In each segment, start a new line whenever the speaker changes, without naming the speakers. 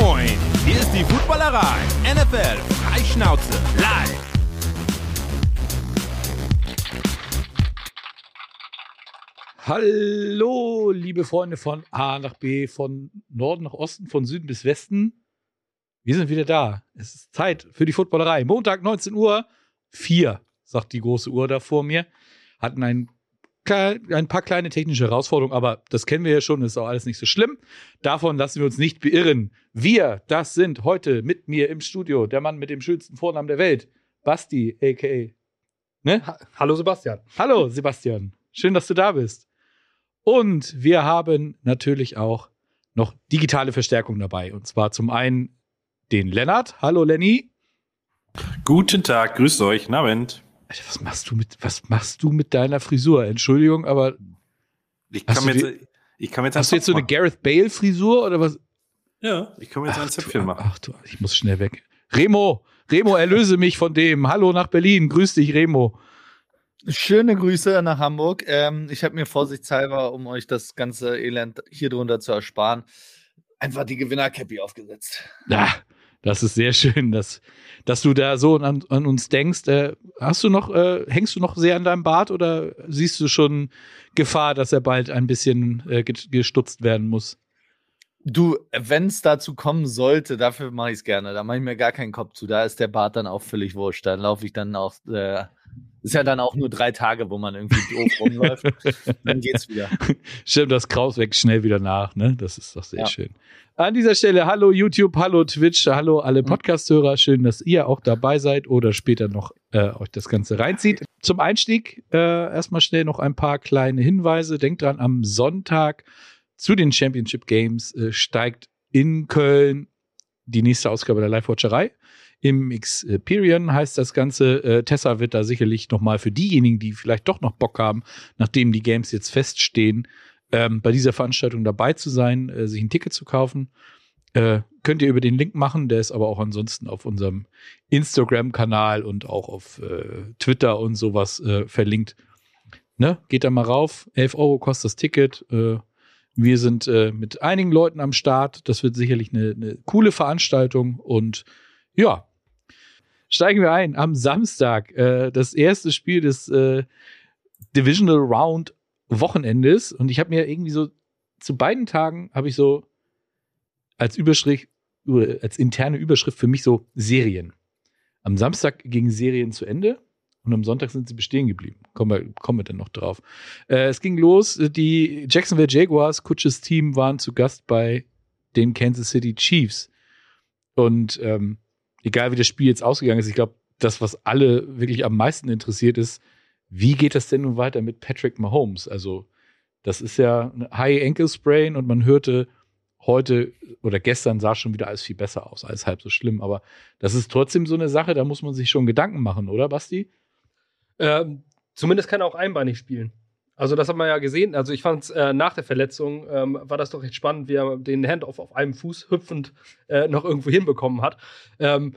moin! Hier ist die Footballerei. NFL Freischnauze live.
Hallo, liebe Freunde von A nach B, von Norden nach Osten, von Süden bis Westen. Wir sind wieder da. Es ist Zeit für die Footballerei. Montag 19 Uhr, 4, sagt die große Uhr da vor mir. Hatten ein, ein paar kleine technische Herausforderungen, aber das kennen wir ja schon, ist auch alles nicht so schlimm. Davon lassen wir uns nicht beirren. Wir, das sind heute mit mir im Studio der Mann mit dem schönsten Vornamen der Welt, Basti, a.k.a. Ne?
Ha Hallo Sebastian.
Hallo Sebastian, schön, dass du da bist. Und wir haben natürlich auch noch digitale Verstärkung dabei. Und zwar zum einen den Lennart. Hallo Lenny.
Guten Tag, grüßt euch, Abend.
Alter, was machst du mit, was machst du mit deiner Frisur? Entschuldigung, aber.
Ich kann, jetzt, die, ich kann jetzt
Hast du jetzt so eine Gareth Bale Frisur oder was?
Ja, ich kann mir jetzt ach, ein Zöpfchen machen.
Ach du, ich muss schnell weg. Remo, Remo, erlöse mich von dem. Hallo nach Berlin. Grüß dich, Remo.
Schöne Grüße nach Hamburg. Ähm, ich habe mir vorsichtshalber, um euch das ganze Elend hier drunter zu ersparen, einfach die Gewinner-Cappy aufgesetzt.
Ja, das ist sehr schön, dass, dass du da so an, an uns denkst. Äh, hast du noch, äh, hängst du noch sehr an deinem Bart oder siehst du schon Gefahr, dass er bald ein bisschen äh, gestutzt werden muss?
Du, wenn es dazu kommen sollte, dafür mache ich es gerne. Da mache ich mir gar keinen Kopf zu. Da ist der Bart dann auch völlig wurscht. Dann laufe ich dann auch äh, ist ja dann auch nur drei Tage, wo man irgendwie doof rumläuft. dann geht's wieder.
Stimmt, das Kraus wächst schnell wieder nach, ne? Das ist doch sehr ja. schön. An dieser Stelle, hallo YouTube, hallo Twitch, hallo alle mhm. Podcast-Hörer. Schön, dass ihr auch dabei seid oder später noch äh, euch das Ganze reinzieht. Zum Einstieg äh, erstmal schnell noch ein paar kleine Hinweise. Denkt dran, am Sonntag zu den Championship Games äh, steigt in Köln die nächste Ausgabe der Live-Watcherei im Xperion heißt das Ganze. Äh, Tessa wird da sicherlich nochmal für diejenigen, die vielleicht doch noch Bock haben, nachdem die Games jetzt feststehen, ähm, bei dieser Veranstaltung dabei zu sein, äh, sich ein Ticket zu kaufen. Äh, könnt ihr über den Link machen, der ist aber auch ansonsten auf unserem Instagram-Kanal und auch auf äh, Twitter und sowas äh, verlinkt. Ne? Geht da mal rauf. 11 Euro kostet das Ticket. Äh, wir sind äh, mit einigen Leuten am Start. Das wird sicherlich eine, eine coole Veranstaltung und ja, steigen wir ein. Am Samstag äh, das erste Spiel des äh, Divisional Round Wochenendes. Und ich habe mir irgendwie so zu beiden Tagen habe ich so als Überschrift, als interne Überschrift für mich so Serien. Am Samstag gingen Serien zu Ende und am Sonntag sind sie bestehen geblieben. Kommen wir, kommen wir dann noch drauf. Äh, es ging los, die Jacksonville Jaguars, Kutsches Team, waren zu Gast bei den Kansas City Chiefs. Und ähm, egal wie das Spiel jetzt ausgegangen ist, ich glaube, das, was alle wirklich am meisten interessiert, ist, wie geht das denn nun weiter mit Patrick Mahomes? Also, das ist ja ein High Ankle Sprain und man hörte heute oder gestern sah schon wieder alles viel besser aus, alles halb so schlimm. Aber das ist trotzdem so eine Sache, da muss man sich schon Gedanken machen, oder Basti?
Ähm, zumindest kann er auch einbeinig spielen. Also das hat man ja gesehen. Also ich fand äh, nach der Verletzung ähm, war das doch recht spannend, wie er den Handoff auf einem Fuß hüpfend äh, noch irgendwo hinbekommen hat. Ähm,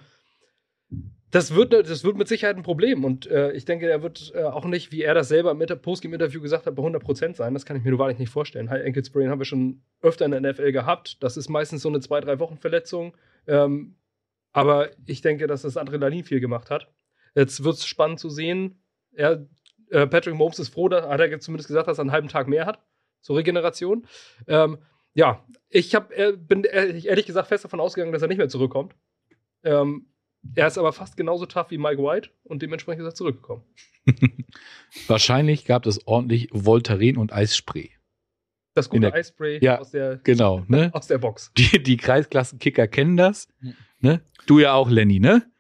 das wird, das wird mit Sicherheit ein Problem. Und äh, ich denke, er wird äh, auch nicht, wie er das selber im Postgame-Interview gesagt hat, bei 100% sein. Das kann ich mir nur wahrlich nicht vorstellen. High Ankle Sprain haben wir schon öfter in der NFL gehabt. Das ist meistens so eine zwei, drei Wochen Verletzung. Ähm, aber ich denke, dass das Adrenalin viel gemacht hat. Jetzt wird es spannend zu sehen. Er äh, Patrick Mahomes ist froh, da hat er zumindest gesagt, dass er einen halben Tag mehr hat zur Regeneration. Ähm, ja, ich hab, äh, bin ehrlich gesagt fest davon ausgegangen, dass er nicht mehr zurückkommt. Ähm, er ist aber fast genauso tough wie Mike White und dementsprechend ist er zurückgekommen.
Wahrscheinlich gab es ordentlich Voltaren und Eisspray.
Das gute der, Eisspray
ja,
aus, der,
genau, ne?
aus der Box.
Die, die Kreisklassenkicker kennen das. Ne? Du ja auch, Lenny, ne?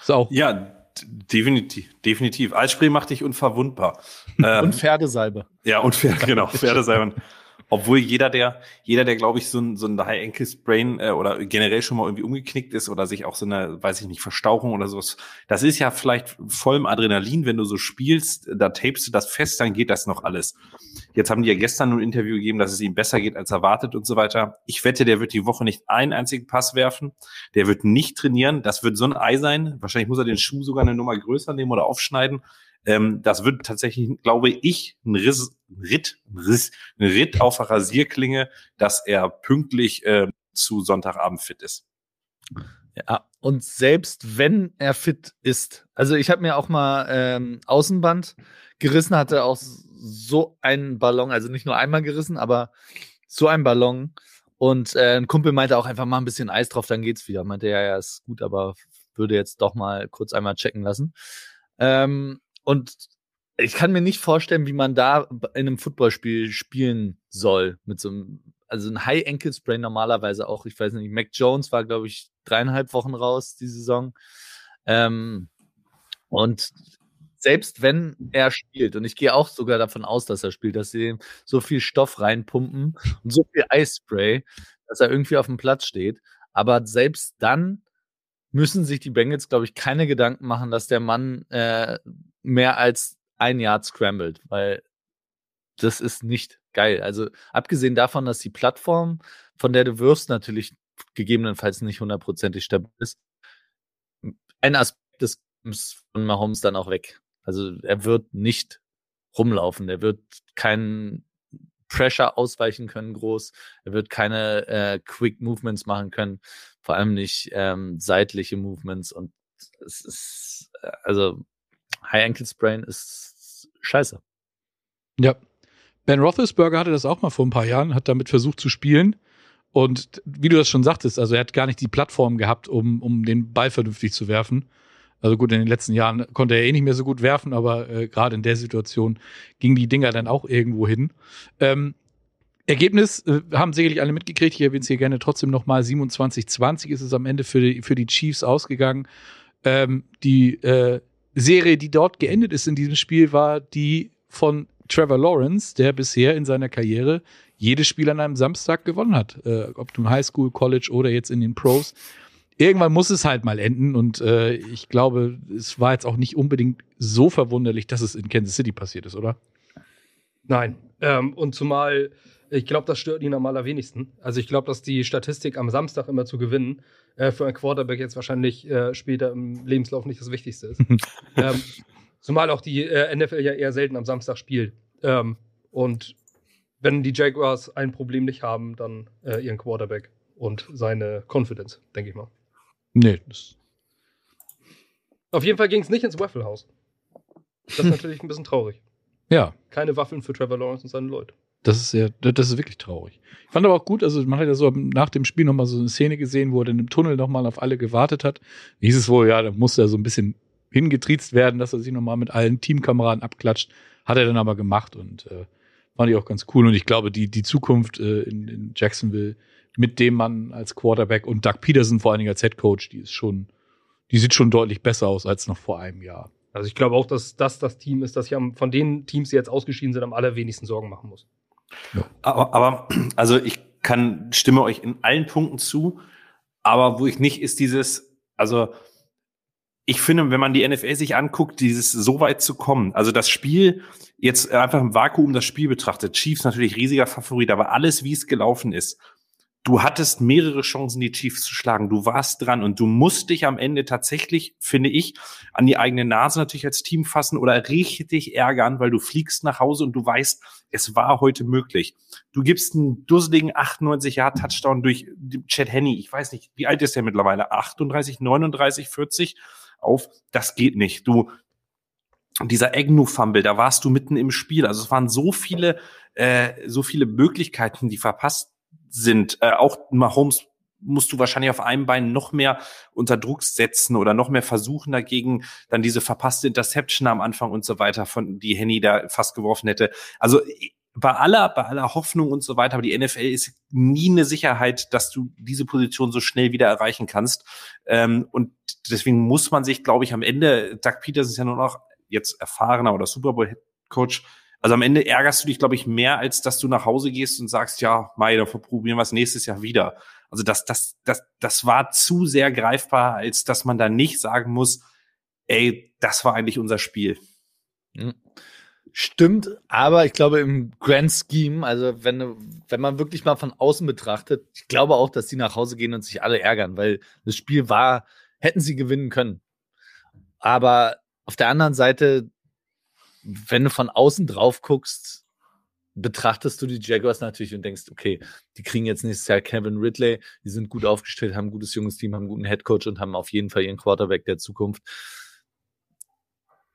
Ist auch. Ja, definitiv, definitiv. Eisspray macht dich unverwundbar.
Ähm, und Pferdesalbe.
Ja, und Pferde, genau, Pferdesalbe. Obwohl jeder, der, jeder, der, glaube ich, so ein, so ein High Ankle Sprain äh, oder generell schon mal irgendwie umgeknickt ist oder sich auch so eine, weiß ich nicht, Verstauchung oder sowas, das ist ja vielleicht vollem Adrenalin, wenn du so spielst, da tapest du das fest, dann geht das noch alles. Jetzt haben die ja gestern ein Interview gegeben, dass es ihm besser geht als erwartet und so weiter. Ich wette, der wird die Woche nicht einen einzigen Pass werfen. Der wird nicht trainieren. Das wird so ein Ei sein. Wahrscheinlich muss er den Schuh sogar eine Nummer größer nehmen oder aufschneiden. Ähm, das wird tatsächlich, glaube ich, ein Riss, ein Ritt, ein Riss, ein Ritt auf der Rasierklinge, dass er pünktlich äh, zu Sonntagabend fit ist.
Ja, und selbst wenn er fit ist, also ich habe mir auch mal ähm, Außenband gerissen, hatte auch so einen Ballon, also nicht nur einmal gerissen, aber so einen Ballon. Und äh, ein Kumpel meinte auch einfach mal ein bisschen Eis drauf, dann geht's wieder. Meinte, ja, ja, ist gut, aber würde jetzt doch mal kurz einmal checken lassen. Ähm, und ich kann mir nicht vorstellen, wie man da in einem Footballspiel spielen soll mit so einem also ein High Ankle Sprain normalerweise auch, ich weiß nicht, Mac Jones war, glaube ich, dreieinhalb Wochen raus die Saison. Ähm, und selbst wenn er spielt, und ich gehe auch sogar davon aus, dass er spielt, dass sie so viel Stoff reinpumpen und so viel Eisspray, dass er irgendwie auf dem Platz steht. Aber selbst dann müssen sich die Bengals, glaube ich, keine Gedanken machen, dass der Mann äh, mehr als ein Yard scrambled, weil das ist nicht geil. Also abgesehen davon, dass die Plattform, von der du wirst, natürlich gegebenenfalls nicht hundertprozentig stabil ist, ein Aspekt des von Mahomes dann auch weg. Also er wird nicht rumlaufen, er wird keinen Pressure ausweichen können groß, er wird keine äh, Quick Movements machen können, vor allem nicht ähm, seitliche Movements und es ist, äh, also High Ankle Sprain ist scheiße.
Ja, Ben Roethlisberger hatte das auch mal vor ein paar Jahren, hat damit versucht zu spielen. Und wie du das schon sagtest, also er hat gar nicht die Plattform gehabt, um, um den Ball vernünftig zu werfen. Also gut, in den letzten Jahren konnte er eh nicht mehr so gut werfen, aber äh, gerade in der Situation gingen die Dinger dann auch irgendwo hin. Ähm, Ergebnis äh, haben sicherlich alle mitgekriegt. Ich erwähne es hier gerne trotzdem nochmal. 27-20 ist es am Ende für die, für die Chiefs ausgegangen. Ähm, die äh, Serie, die dort geendet ist in diesem Spiel, war die von Trevor Lawrence, der bisher in seiner Karriere jedes Spiel an einem Samstag gewonnen hat. Äh, ob nun Highschool, College oder jetzt in den Pros. Irgendwann muss es halt mal enden und äh, ich glaube, es war jetzt auch nicht unbedingt so verwunderlich, dass es in Kansas City passiert ist, oder?
Nein. Ähm, und zumal, ich glaube, das stört ihn am allerwenigsten. Also ich glaube, dass die Statistik am Samstag immer zu gewinnen äh, für einen Quarterback jetzt wahrscheinlich äh, später im Lebenslauf nicht das Wichtigste ist. ähm, Zumal auch die äh, NFL ja eher selten am Samstag spielt. Ähm, und wenn die Jaguars ein Problem nicht haben, dann äh, ihren Quarterback und seine Confidence, denke ich mal.
Nee. Das
Auf jeden Fall ging es nicht ins Waffle House. Das ist natürlich ein bisschen traurig.
Ja.
Keine Waffeln für Trevor Lawrence und seine Leute.
Das ist ja, das ist wirklich traurig. Ich fand aber auch gut, also man hat ja so nach dem Spiel nochmal so eine Szene gesehen, wo er dann im Tunnel nochmal auf alle gewartet hat. Hieß es wohl, ja, da musste er so ein bisschen hingetriezt werden, dass er sich nochmal mit allen Teamkameraden abklatscht. Hat er dann aber gemacht und äh, fand ich auch ganz cool. Und ich glaube, die, die Zukunft äh, in, in Jacksonville mit dem Mann als Quarterback und Doug Peterson vor allen Dingen als Head Coach, die ist schon, die sieht schon deutlich besser aus als noch vor einem Jahr.
Also ich glaube auch, dass das das Team ist, das ich am, von den Teams, die jetzt ausgeschieden sind, am allerwenigsten Sorgen machen muss.
Ja. Aber, aber, also ich kann, stimme euch in allen Punkten zu, aber wo ich nicht ist dieses, also ich finde, wenn man die NFL sich anguckt, dieses so weit zu kommen, also das Spiel jetzt einfach im Vakuum das Spiel betrachtet, Chiefs natürlich riesiger Favorit, aber alles, wie es gelaufen ist, du hattest mehrere Chancen, die Chiefs zu schlagen. Du warst dran und du musst dich am Ende tatsächlich, finde ich, an die eigene Nase natürlich als Team fassen oder richtig ärgern, weil du fliegst nach Hause und du weißt, es war heute möglich. Du gibst einen dusseligen 98 Jahr Touchdown durch Chad Henney. Ich weiß nicht, wie alt ist der mittlerweile? 38, 39, 40? auf, das geht nicht. Du, dieser Egnu-Fumble, da warst du mitten im Spiel. Also es waren so viele, äh, so viele Möglichkeiten, die verpasst sind. Äh, auch Mahomes musst du wahrscheinlich auf einem Bein noch mehr unter Druck setzen oder noch mehr versuchen dagegen, dann diese verpasste Interception am Anfang und so weiter, von die Henny da fast geworfen hätte. Also bei aller, bei aller Hoffnung und so weiter, aber die NFL ist nie eine Sicherheit, dass du diese Position so schnell wieder erreichen kannst. Ähm, und deswegen muss man sich, glaube ich, am Ende, Doug Peters ist ja nur noch jetzt erfahrener oder Super Bowl Coach, also am Ende ärgerst du dich, glaube ich, mehr, als dass du nach Hause gehst und sagst, ja, Mai, da probieren wir es nächstes Jahr wieder. Also das, das, das, das war zu sehr greifbar, als dass man da nicht sagen muss, ey, das war eigentlich unser Spiel.
Mhm. Stimmt, aber ich glaube im Grand Scheme, also wenn, wenn man wirklich mal von außen betrachtet, ich glaube auch, dass die nach Hause gehen und sich alle ärgern, weil das Spiel war, hätten sie gewinnen können. Aber auf der anderen Seite, wenn du von außen drauf guckst, betrachtest du die Jaguars natürlich und denkst, okay, die kriegen jetzt nächstes Jahr Kevin Ridley, die sind gut aufgestellt, haben ein gutes junges Team, haben einen guten Headcoach und haben auf jeden Fall ihren Quarterback der Zukunft.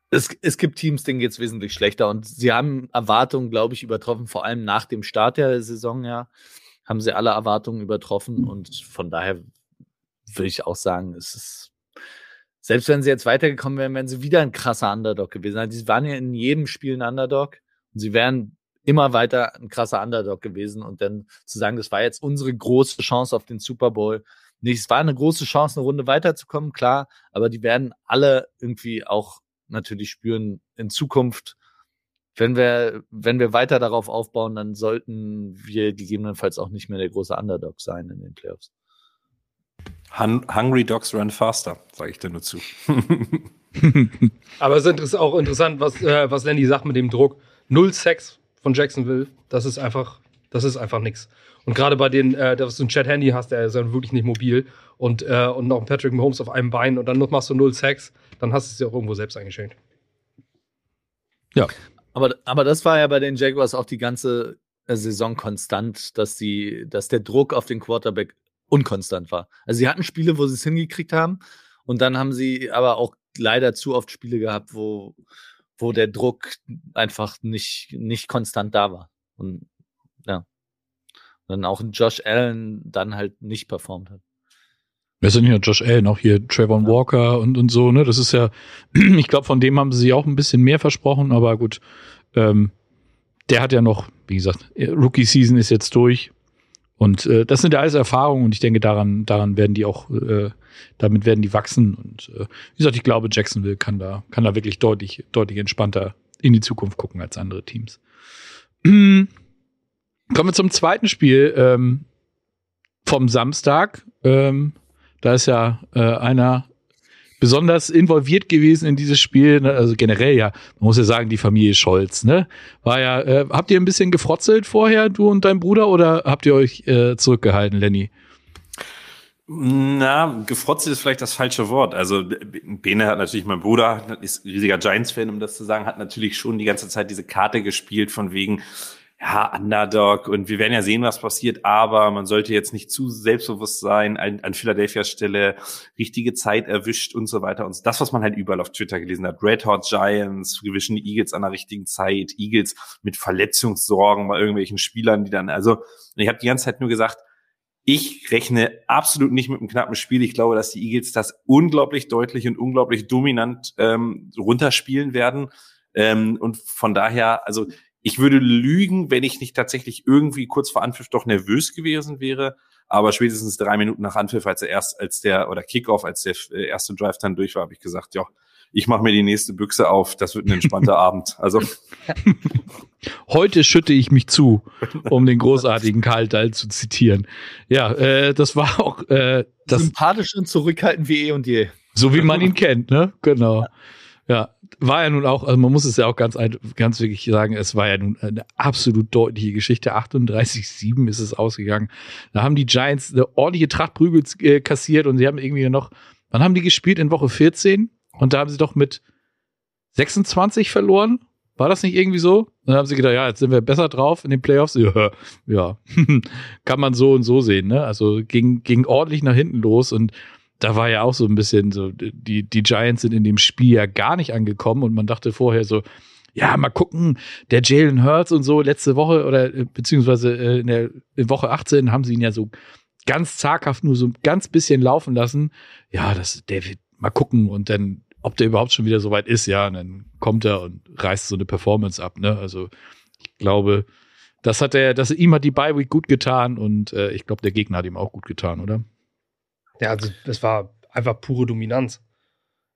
Es, es gibt Teams, denen geht es wesentlich schlechter und sie haben Erwartungen, glaube ich, übertroffen, vor allem nach dem Start der Saison, ja, haben sie alle Erwartungen übertroffen und von daher würde ich auch sagen, es ist, selbst wenn sie jetzt weitergekommen wären, wären sie wieder ein krasser Underdog gewesen. Also, sie waren ja in jedem Spiel ein Underdog und sie wären immer weiter ein krasser Underdog gewesen und dann zu sagen, das war jetzt unsere große Chance auf den Super Bowl. Nicht, es war eine große Chance, eine Runde weiterzukommen, klar, aber die werden alle irgendwie auch natürlich spüren in Zukunft. Wenn wir, wenn wir weiter darauf aufbauen, dann sollten wir gegebenenfalls auch nicht mehr der große Underdog sein in den Playoffs.
Hun Hungry Dogs run faster, sage ich dir nur zu.
Aber es ist auch interessant, was, äh, was Lenny sagt mit dem Druck. Null Sex von Jacksonville, das ist einfach, das ist einfach nix. Und gerade bei den, äh, dass du ein Chat Handy hast, der ist ja wirklich nicht mobil und, äh, und noch ein Patrick Mahomes auf einem Bein und dann noch machst du null Sex, dann hast du es ja auch irgendwo selbst eingeschenkt.
Ja. Aber, aber das war ja bei den Jaguars auch die ganze Saison konstant, dass die, dass der Druck auf den Quarterback unkonstant war. Also sie hatten Spiele, wo sie es hingekriegt haben und dann haben sie aber auch leider zu oft Spiele gehabt, wo, wo der Druck einfach nicht, nicht konstant da war. Und ja. Und dann auch Josh Allen dann halt nicht performt hat.
Wir sind ja Josh Allen, auch hier Trayvon ja. Walker und, und so, ne? Das ist ja, ich glaube, von dem haben sie auch ein bisschen mehr versprochen, aber gut, ähm, der hat ja noch, wie gesagt, Rookie Season ist jetzt durch. Und äh, das sind ja alles Erfahrungen und ich denke, daran, daran werden die auch, äh, damit werden die wachsen. Und äh, wie gesagt, ich glaube, Jacksonville kann da, kann da wirklich deutlich, deutlich entspannter in die Zukunft gucken als andere Teams. Kommen wir zum zweiten Spiel ähm, vom Samstag. Ähm, da ist ja äh, einer besonders involviert gewesen in dieses Spiel. Ne? Also generell ja, man muss ja sagen, die Familie Scholz, ne? War ja, äh, habt ihr ein bisschen gefrotzelt vorher, du und dein Bruder, oder habt ihr euch äh, zurückgehalten, Lenny?
Na, gefrotzelt ist vielleicht das falsche Wort. Also Bene hat natürlich, mein Bruder ist riesiger Giants-Fan, um das zu sagen, hat natürlich schon die ganze Zeit diese Karte gespielt von wegen, ja, Underdog und wir werden ja sehen, was passiert, aber man sollte jetzt nicht zu selbstbewusst sein, an, an Philadelphia's Stelle richtige Zeit erwischt und so weiter. Und das, was man halt überall auf Twitter gelesen hat, Red Hot Giants, gewischen Eagles an der richtigen Zeit, Eagles mit Verletzungssorgen bei irgendwelchen Spielern, die dann, also ich habe die ganze Zeit nur gesagt, ich rechne absolut nicht mit einem knappen Spiel. Ich glaube, dass die Eagles das unglaublich deutlich und unglaublich dominant ähm, runterspielen werden. Ähm, und von daher, also ich würde lügen, wenn ich nicht tatsächlich irgendwie kurz vor Anpfiff doch nervös gewesen wäre. Aber spätestens drei Minuten nach Anpfiff, als der erst, als der oder Kickoff, als der äh, erste Drive dann durch war, habe ich gesagt, ja, ich mache mir die nächste Büchse auf. Das wird ein entspannter Abend. Also
heute schütte ich mich zu, um den großartigen Karl Dahl zu zitieren. Ja, äh, das war auch äh, das
sympathisch und zurückhaltend wie eh und je.
So wie man ihn kennt, ne? Genau. Ja, war ja nun auch, also man muss es ja auch ganz, ganz wirklich sagen, es war ja nun eine absolut deutliche Geschichte. 38-7 ist es ausgegangen. Da haben die Giants eine ordentliche Trachtprügel äh, kassiert und sie haben irgendwie noch, wann haben die gespielt? In Woche 14? Und da haben sie doch mit 26 verloren. War das nicht irgendwie so? Dann haben sie gedacht, ja, jetzt sind wir besser drauf in den Playoffs. Ja, ja. kann man so und so sehen. Ne? Also ging, ging ordentlich nach hinten los und da war ja auch so ein bisschen so, die, die Giants sind in dem Spiel ja gar nicht angekommen und man dachte vorher so, ja, mal gucken, der Jalen Hurts und so letzte Woche oder äh, beziehungsweise äh, in der in Woche 18 haben sie ihn ja so ganz zaghaft nur so ein ganz bisschen laufen lassen. Ja, das, der wird mal gucken und dann, ob der überhaupt schon wieder so weit ist, ja, und dann kommt er und reißt so eine Performance ab, ne? Also ich glaube, das hat er, das ihm hat die Bye Week gut getan und äh, ich glaube, der Gegner hat ihm auch gut getan, oder?
Ja, also das war einfach pure Dominanz.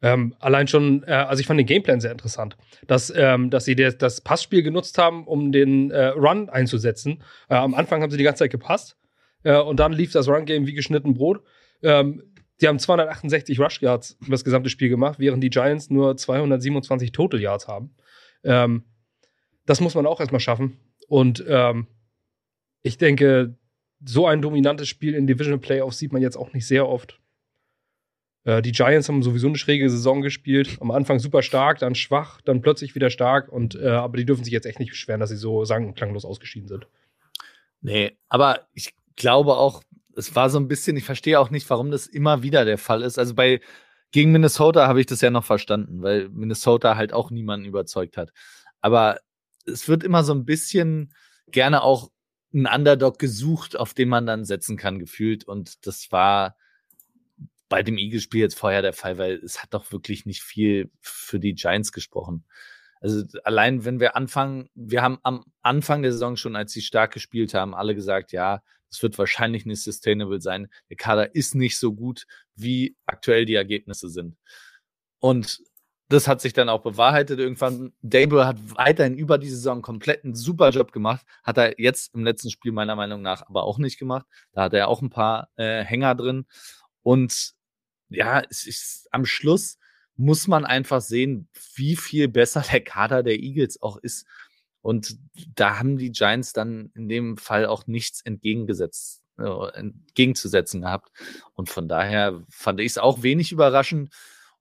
Ähm, allein schon, äh, also ich fand den Gameplan sehr interessant, dass, ähm, dass sie der, das Passspiel genutzt haben, um den äh, Run einzusetzen. Äh, am Anfang haben sie die ganze Zeit gepasst äh, und dann lief das Run-Game wie geschnitten Brot. Ähm, die haben 268 Rush Yards über das gesamte Spiel gemacht, während die Giants nur 227 Total Yards haben. Ähm, das muss man auch erstmal schaffen. Und ähm, ich denke, so ein dominantes Spiel in Division Playoffs sieht man jetzt auch nicht sehr oft. Äh, die Giants haben sowieso eine schräge Saison gespielt. Am Anfang super stark, dann schwach, dann plötzlich wieder stark. Und, äh, aber die dürfen sich jetzt echt nicht beschweren, dass sie so sang- und klanglos ausgeschieden sind.
Nee, aber ich glaube auch, es war so ein bisschen, ich verstehe auch nicht, warum das immer wieder der Fall ist. Also bei gegen Minnesota habe ich das ja noch verstanden, weil Minnesota halt auch niemanden überzeugt hat. Aber es wird immer so ein bisschen gerne auch ein Underdog gesucht, auf den man dann setzen kann, gefühlt. Und das war bei dem Eagles-Spiel jetzt vorher der Fall, weil es hat doch wirklich nicht viel für die Giants gesprochen. Also allein wenn wir anfangen, wir haben am Anfang der Saison schon, als sie stark gespielt haben, alle gesagt, ja, es wird wahrscheinlich nicht sustainable sein. Der Kader ist nicht so gut, wie aktuell die Ergebnisse sind. Und das hat sich dann auch bewahrheitet. Irgendwann, Dable hat weiterhin über die Saison komplett einen super Job gemacht. Hat er jetzt im letzten Spiel meiner Meinung nach aber auch nicht gemacht. Da hat er auch ein paar äh, Hänger drin. Und ja, es ist am Schluss muss man einfach sehen, wie viel besser der Kader der Eagles auch ist. Und da haben die Giants dann in dem Fall auch nichts entgegengesetzt, äh, entgegenzusetzen gehabt. Und von daher fand ich es auch wenig überraschend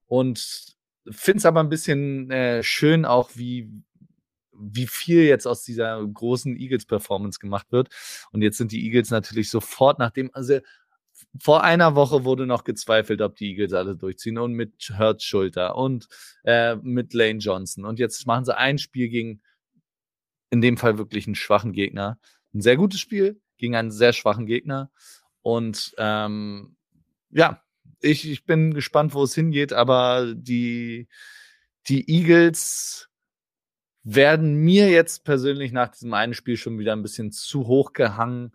und finde es aber ein bisschen äh, schön auch, wie, wie viel jetzt aus dieser großen Eagles-Performance gemacht wird. Und jetzt sind die Eagles natürlich sofort, nachdem, also vor einer Woche wurde noch gezweifelt, ob die Eagles alle durchziehen und mit Hurts Schulter und äh, mit Lane Johnson. Und jetzt machen sie ein Spiel gegen in dem Fall wirklich einen schwachen Gegner. Ein sehr gutes Spiel gegen einen sehr schwachen Gegner. Und ähm, ja, ich, ich bin gespannt, wo es hingeht, aber die, die Eagles werden mir jetzt persönlich nach diesem einen Spiel schon wieder ein bisschen zu hoch gehangen.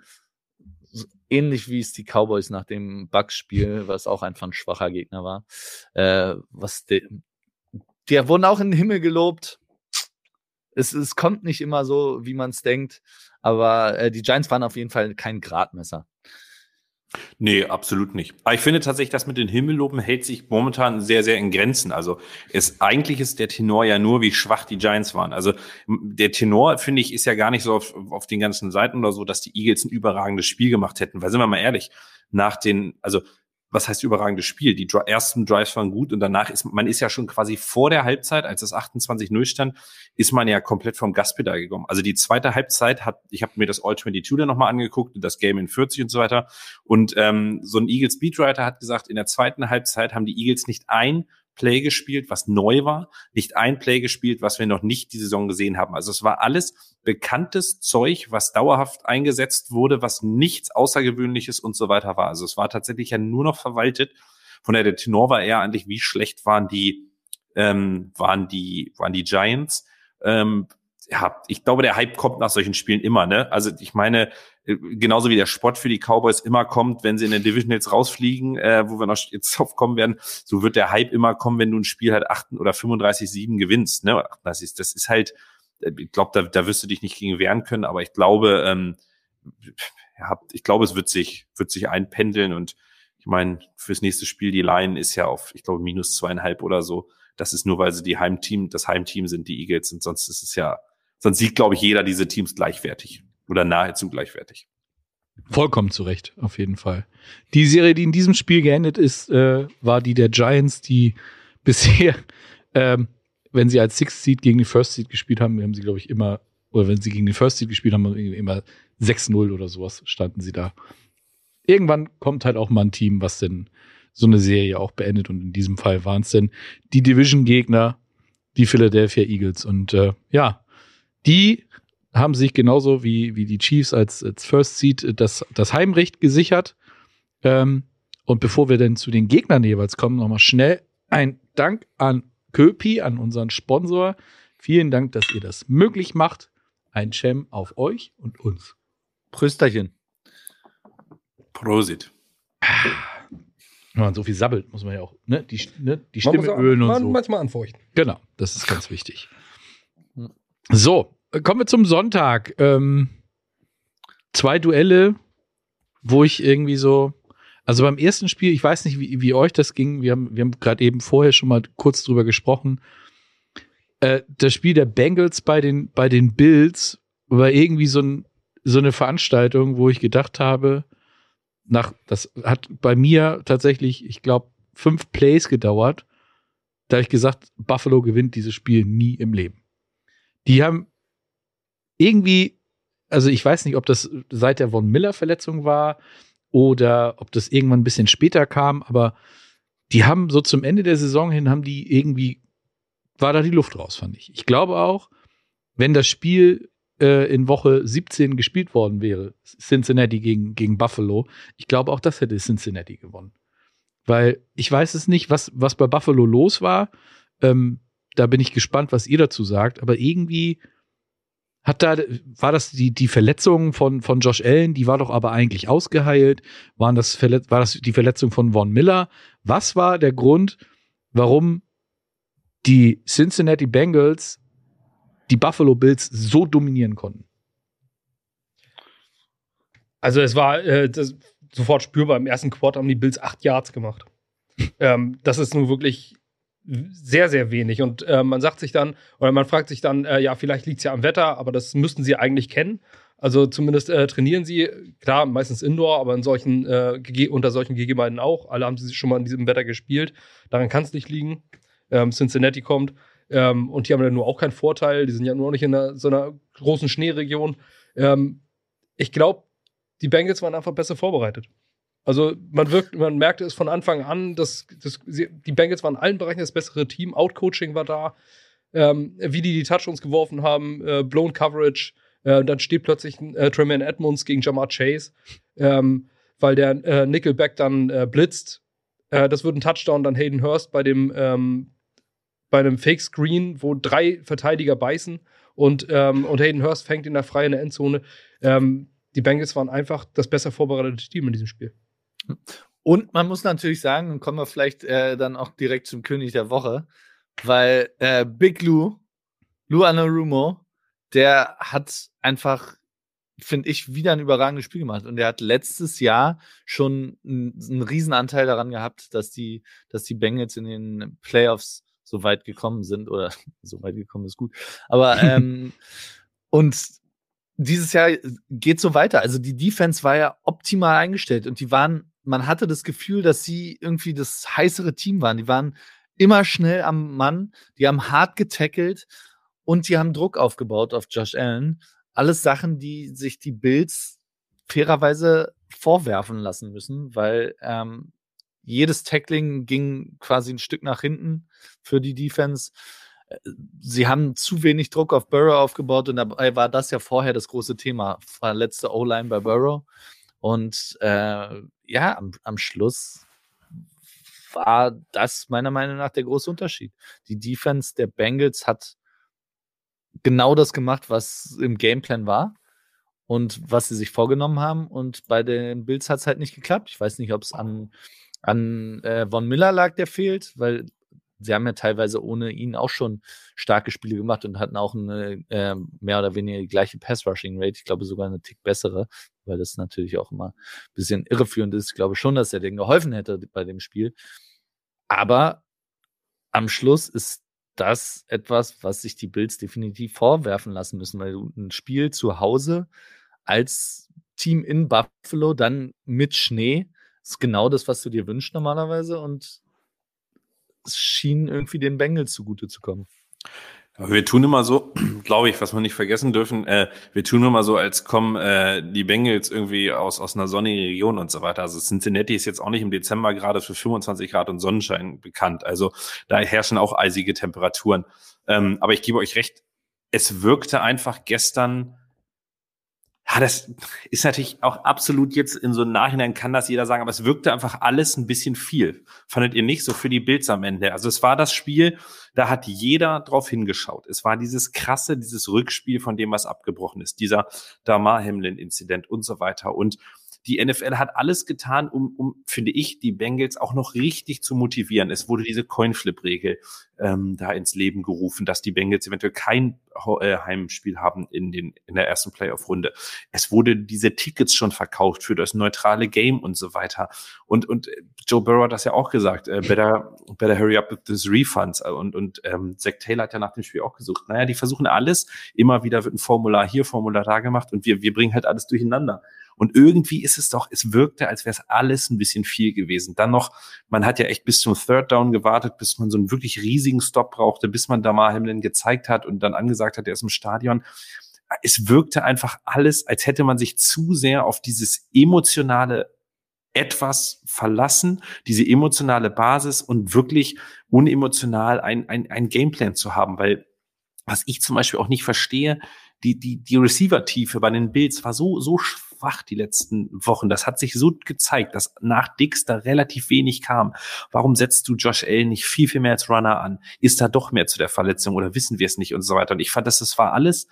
Ähnlich wie es die Cowboys nach dem Bucks-Spiel, was auch einfach ein schwacher Gegner war. Äh, was die, die wurden auch in den Himmel gelobt es, es kommt nicht immer so, wie man es denkt. Aber äh, die Giants waren auf jeden Fall kein Gradmesser.
Nee, absolut nicht. Aber ich finde tatsächlich, das mit den Himmelloben hält sich momentan sehr, sehr in Grenzen. Also es, eigentlich ist der Tenor ja nur, wie schwach die Giants waren. Also der Tenor, finde ich, ist ja gar nicht so auf, auf den ganzen Seiten oder so, dass die Eagles ein überragendes Spiel gemacht hätten. Weil sind wir mal ehrlich, nach den, also was heißt überragendes Spiel? Die ersten Drives waren gut und danach ist man ist ja schon quasi vor der Halbzeit, als es 28-0 stand, ist man ja komplett vom Gaspedal gekommen. Also die zweite Halbzeit hat, ich habe mir das All 22 dann nochmal angeguckt, das Game in 40 und so weiter. Und ähm, so ein Eagles Beatwriter hat gesagt, in der zweiten Halbzeit haben die Eagles nicht ein Play gespielt, was neu war, nicht ein Play gespielt, was wir noch nicht die Saison gesehen haben. Also es war alles bekanntes Zeug, was dauerhaft eingesetzt wurde, was nichts Außergewöhnliches und so weiter war. Also es war tatsächlich ja nur noch verwaltet. Von der, der Tenor war eher eigentlich, wie schlecht waren die, ähm, waren die, waren die Giants. Ähm, ja, ich glaube, der Hype kommt nach solchen Spielen immer, ne? Also ich meine, äh, genauso wie der Sport für die Cowboys immer kommt, wenn sie in der Division jetzt rausfliegen, äh, wo wir noch jetzt drauf kommen werden, so wird der Hype immer kommen, wenn du ein Spiel halt 8 oder 35-7 gewinnst, ne? Das ist, das ist halt, äh, ich glaube, da, da wirst du dich nicht gegen wehren können, aber ich glaube, ähm, ja, ich glaube, es wird sich, wird sich einpendeln und ich meine, fürs nächste Spiel, die Line ist ja auf, ich glaube, minus zweieinhalb oder so. Das ist nur, weil sie die Heimteam, das Heimteam sind, die Eagles, und sonst ist es ja Sonst sieht, glaube ich, jeder diese Teams gleichwertig oder nahezu gleichwertig.
Vollkommen zu Recht, auf jeden Fall. Die Serie, die in diesem Spiel geendet ist, äh, war die der Giants, die bisher, ähm, wenn sie als Sixth Seed gegen die First Seed gespielt haben, haben sie, glaube ich, immer, oder wenn sie gegen die First Seed gespielt haben, immer 6-0 oder sowas standen sie da. Irgendwann kommt halt auch mal ein Team, was denn so eine Serie auch beendet. Und in diesem Fall waren es denn die Division-Gegner, die Philadelphia Eagles. Und äh, ja, die haben sich genauso wie, wie die Chiefs als, als First Seed das, das Heimrecht gesichert. Ähm, und bevor wir denn zu den Gegnern jeweils kommen, nochmal schnell ein Dank an Köpi, an unseren Sponsor. Vielen Dank, dass ihr das möglich macht. Ein Cem auf euch und uns.
Prösterchen.
Prosit.
Wenn man so viel sabbelt, muss man ja auch ne, die, ne, die Stimme ölen und so.
Manchmal anfeuchten.
Genau, das ist ganz wichtig. So, kommen wir zum Sonntag. Ähm, zwei Duelle, wo ich irgendwie so, also beim ersten Spiel, ich weiß nicht, wie, wie euch das ging. Wir haben, wir haben gerade eben vorher schon mal kurz drüber gesprochen. Äh, das Spiel der Bengals bei den, bei den Bills war irgendwie so, ein, so eine Veranstaltung, wo ich gedacht habe, nach, das hat bei mir tatsächlich, ich glaube, fünf Plays gedauert. Da habe ich gesagt, Buffalo gewinnt dieses Spiel nie im Leben. Die haben irgendwie, also ich weiß nicht, ob das seit der Von Miller-Verletzung war oder ob das irgendwann ein bisschen später kam, aber die haben so zum Ende der Saison hin, haben die irgendwie, war da die Luft raus, fand ich. Ich glaube auch, wenn das Spiel äh, in Woche 17 gespielt worden wäre, Cincinnati gegen, gegen Buffalo, ich glaube auch das hätte Cincinnati gewonnen. Weil ich weiß es nicht, was, was bei Buffalo los war. Ähm, da bin ich gespannt, was ihr dazu sagt. Aber irgendwie hat da, war das die, die Verletzung von, von Josh Allen, die war doch aber eigentlich ausgeheilt. Waren das, war das die Verletzung von Von Miller? Was war der Grund, warum die Cincinnati Bengals die Buffalo Bills so dominieren konnten?
Also es war äh, das, sofort spürbar. Im ersten Quarter haben die Bills acht Yards gemacht. ähm, das ist nun wirklich sehr, sehr wenig. Und äh, man sagt sich dann, oder man fragt sich dann, äh, ja, vielleicht liegt es ja am Wetter, aber das müssten sie eigentlich kennen. Also zumindest äh, trainieren sie, klar, meistens Indoor, aber in solchen, äh, unter solchen Gegebenheiten auch. Alle haben sie schon mal in diesem Wetter gespielt. Daran kann es nicht liegen. Ähm, Cincinnati kommt. Ähm, und die haben ja nur auch keinen Vorteil. Die sind ja nur noch nicht in einer, so einer großen Schneeregion. Ähm, ich glaube, die Bengals waren einfach besser vorbereitet. Also man wirkt, man merkte es von Anfang an, dass, dass die Bengals waren in allen Bereichen das bessere Team. Outcoaching war da, ähm, wie die die Touchdowns geworfen haben, äh, blown Coverage. Äh, dann steht plötzlich äh, Tremaine Edmonds gegen Jamar Chase, ähm, weil der äh, Nickelback dann äh, blitzt. Äh, das wird ein Touchdown, dann Hayden Hurst bei dem ähm, bei einem Fake Screen, wo drei Verteidiger beißen und, ähm, und Hayden Hurst fängt in der freien Endzone. Ähm, die Bengals waren einfach das besser vorbereitete Team in diesem Spiel.
Und man muss natürlich sagen, und kommen wir vielleicht äh, dann auch direkt zum König der Woche, weil äh, Big Lou, Lou Anarumo, der hat einfach, finde ich, wieder ein überragendes Spiel gemacht. Und der hat letztes Jahr schon einen, einen Riesenanteil daran gehabt, dass die, dass die Bengals in den Playoffs so weit gekommen sind. Oder so weit gekommen ist gut. Aber ähm, und dieses Jahr geht so weiter. Also die Defense war ja optimal eingestellt und die waren, man hatte das Gefühl, dass sie irgendwie das heißere Team waren. Die waren immer schnell am Mann, die haben hart getackelt und die haben Druck aufgebaut auf Josh Allen. Alles Sachen, die sich die Bills fairerweise vorwerfen lassen müssen, weil ähm, jedes Tackling ging quasi ein Stück nach hinten für die Defense sie haben zu wenig Druck auf Burrow aufgebaut und dabei war das ja vorher das große Thema. Verletzte O-Line bei Burrow. Und äh, ja, am, am Schluss war das meiner Meinung nach der große Unterschied. Die Defense der Bengals hat genau das gemacht, was im Gameplan war und was sie sich vorgenommen haben. Und bei den Bills hat es halt nicht geklappt. Ich weiß nicht, ob es an, an äh, Von Miller lag, der fehlt, weil sie haben ja teilweise ohne ihn auch schon starke Spiele gemacht und hatten auch eine äh, mehr oder weniger die gleiche Pass-Rushing-Rate. Ich glaube sogar eine Tick bessere, weil das natürlich auch immer ein bisschen irreführend ist. Ich glaube schon, dass er denen geholfen hätte bei dem Spiel. Aber am Schluss ist das etwas, was sich die Bills definitiv vorwerfen lassen müssen, weil ein Spiel zu Hause als Team in Buffalo dann mit Schnee ist genau das, was du dir wünschst normalerweise und schien irgendwie den Bengals zugute zu kommen.
Wir tun immer so, glaube ich, was wir nicht vergessen dürfen, äh, wir tun immer so, als kommen äh, die Bengals irgendwie aus, aus einer sonnigen Region und so weiter. Also Cincinnati ist jetzt auch nicht im Dezember gerade für 25 Grad und Sonnenschein bekannt. Also da herrschen auch eisige Temperaturen. Ähm, aber ich gebe euch recht, es wirkte einfach gestern ja, das ist natürlich auch absolut jetzt in so einem Nachhinein kann das jeder sagen, aber es wirkte einfach alles ein bisschen viel. Fandet ihr nicht so für die Bills am Ende? Also es war das Spiel, da hat jeder drauf hingeschaut. Es war dieses krasse, dieses Rückspiel von dem, was abgebrochen ist, dieser Damar Hamlin-Inzident und so weiter. Und die NFL hat alles getan, um, um, finde ich, die Bengals auch noch richtig zu motivieren. Es wurde diese Coinflip-Regel ähm, da ins Leben gerufen, dass die Bengals eventuell kein Heimspiel haben in, den, in der ersten Playoff-Runde. Es wurde diese Tickets schon verkauft für das neutrale Game und so weiter. Und, und Joe Burrow hat das ja auch gesagt, äh, better, better hurry up with this refunds. Und, und ähm, Zach Taylor hat ja nach dem Spiel auch gesucht. Naja, die versuchen alles. Immer wieder wird ein Formular hier, Formular da gemacht und wir, wir bringen halt alles durcheinander. Und irgendwie ist es doch, es wirkte, als wäre es alles ein bisschen viel gewesen. Dann noch, man hat ja echt bis zum Third Down gewartet, bis man so einen wirklich riesigen Stop brauchte, bis man da mal Hamlin gezeigt hat und dann angesagt hat, er ist im Stadion. Es wirkte einfach alles, als hätte man sich zu sehr auf dieses emotionale etwas verlassen, diese emotionale Basis und wirklich unemotional ein, ein, ein Gameplan zu haben, weil was ich zum Beispiel auch nicht verstehe, die, die, die Receiver-Tiefe bei den Bills war so, so schwach die letzten Wochen. Das hat sich so gezeigt, dass nach Dix da relativ wenig kam. Warum setzt du Josh Allen nicht viel, viel mehr als Runner an? Ist da doch mehr zu der Verletzung oder wissen wir es nicht und so weiter? Und ich fand, dass das war alles,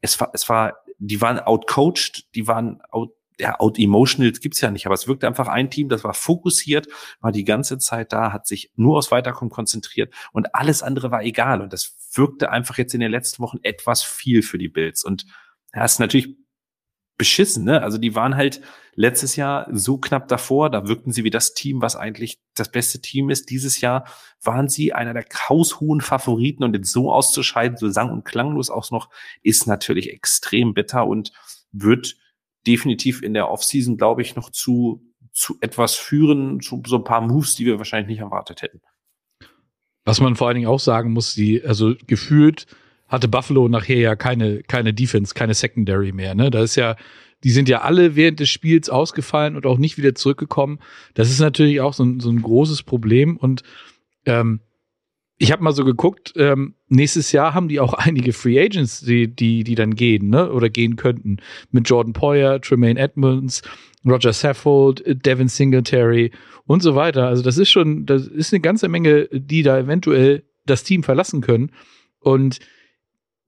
es war, es war, die waren outcoached, die waren out, ja, out emotional gibt's ja nicht, aber es wirkte einfach ein Team, das war fokussiert, war die ganze Zeit da, hat sich nur aufs Weiterkommen konzentriert und alles andere war egal. Und das wirkte einfach jetzt in den letzten Wochen etwas viel für die Bills. Und ja, ist natürlich beschissen, ne? Also die waren halt letztes Jahr so knapp davor, da wirkten sie wie das Team, was eigentlich das beste Team ist. Dieses Jahr waren sie einer der haushohen Favoriten und jetzt so auszuscheiden, so sang- und klanglos auch noch, ist natürlich extrem bitter und wird definitiv in der Offseason, glaube ich, noch zu, zu etwas führen, zu so ein paar Moves, die wir wahrscheinlich nicht erwartet hätten.
Was man vor allen Dingen auch sagen muss, die, also gefühlt hatte Buffalo nachher ja keine, keine Defense, keine Secondary mehr. Ne? Da ist ja, die sind ja alle während des Spiels ausgefallen und auch nicht wieder zurückgekommen. Das ist natürlich auch so ein, so ein großes Problem. Und ähm, ich habe mal so geguckt, ähm, nächstes Jahr haben die auch einige Free Agents, die, die, die dann gehen, ne? Oder gehen könnten. Mit Jordan Poyer, Tremaine Edmonds, Roger Saffold, Devin Singletary und so weiter. Also das ist schon, das ist eine ganze Menge, die da eventuell das Team verlassen können. Und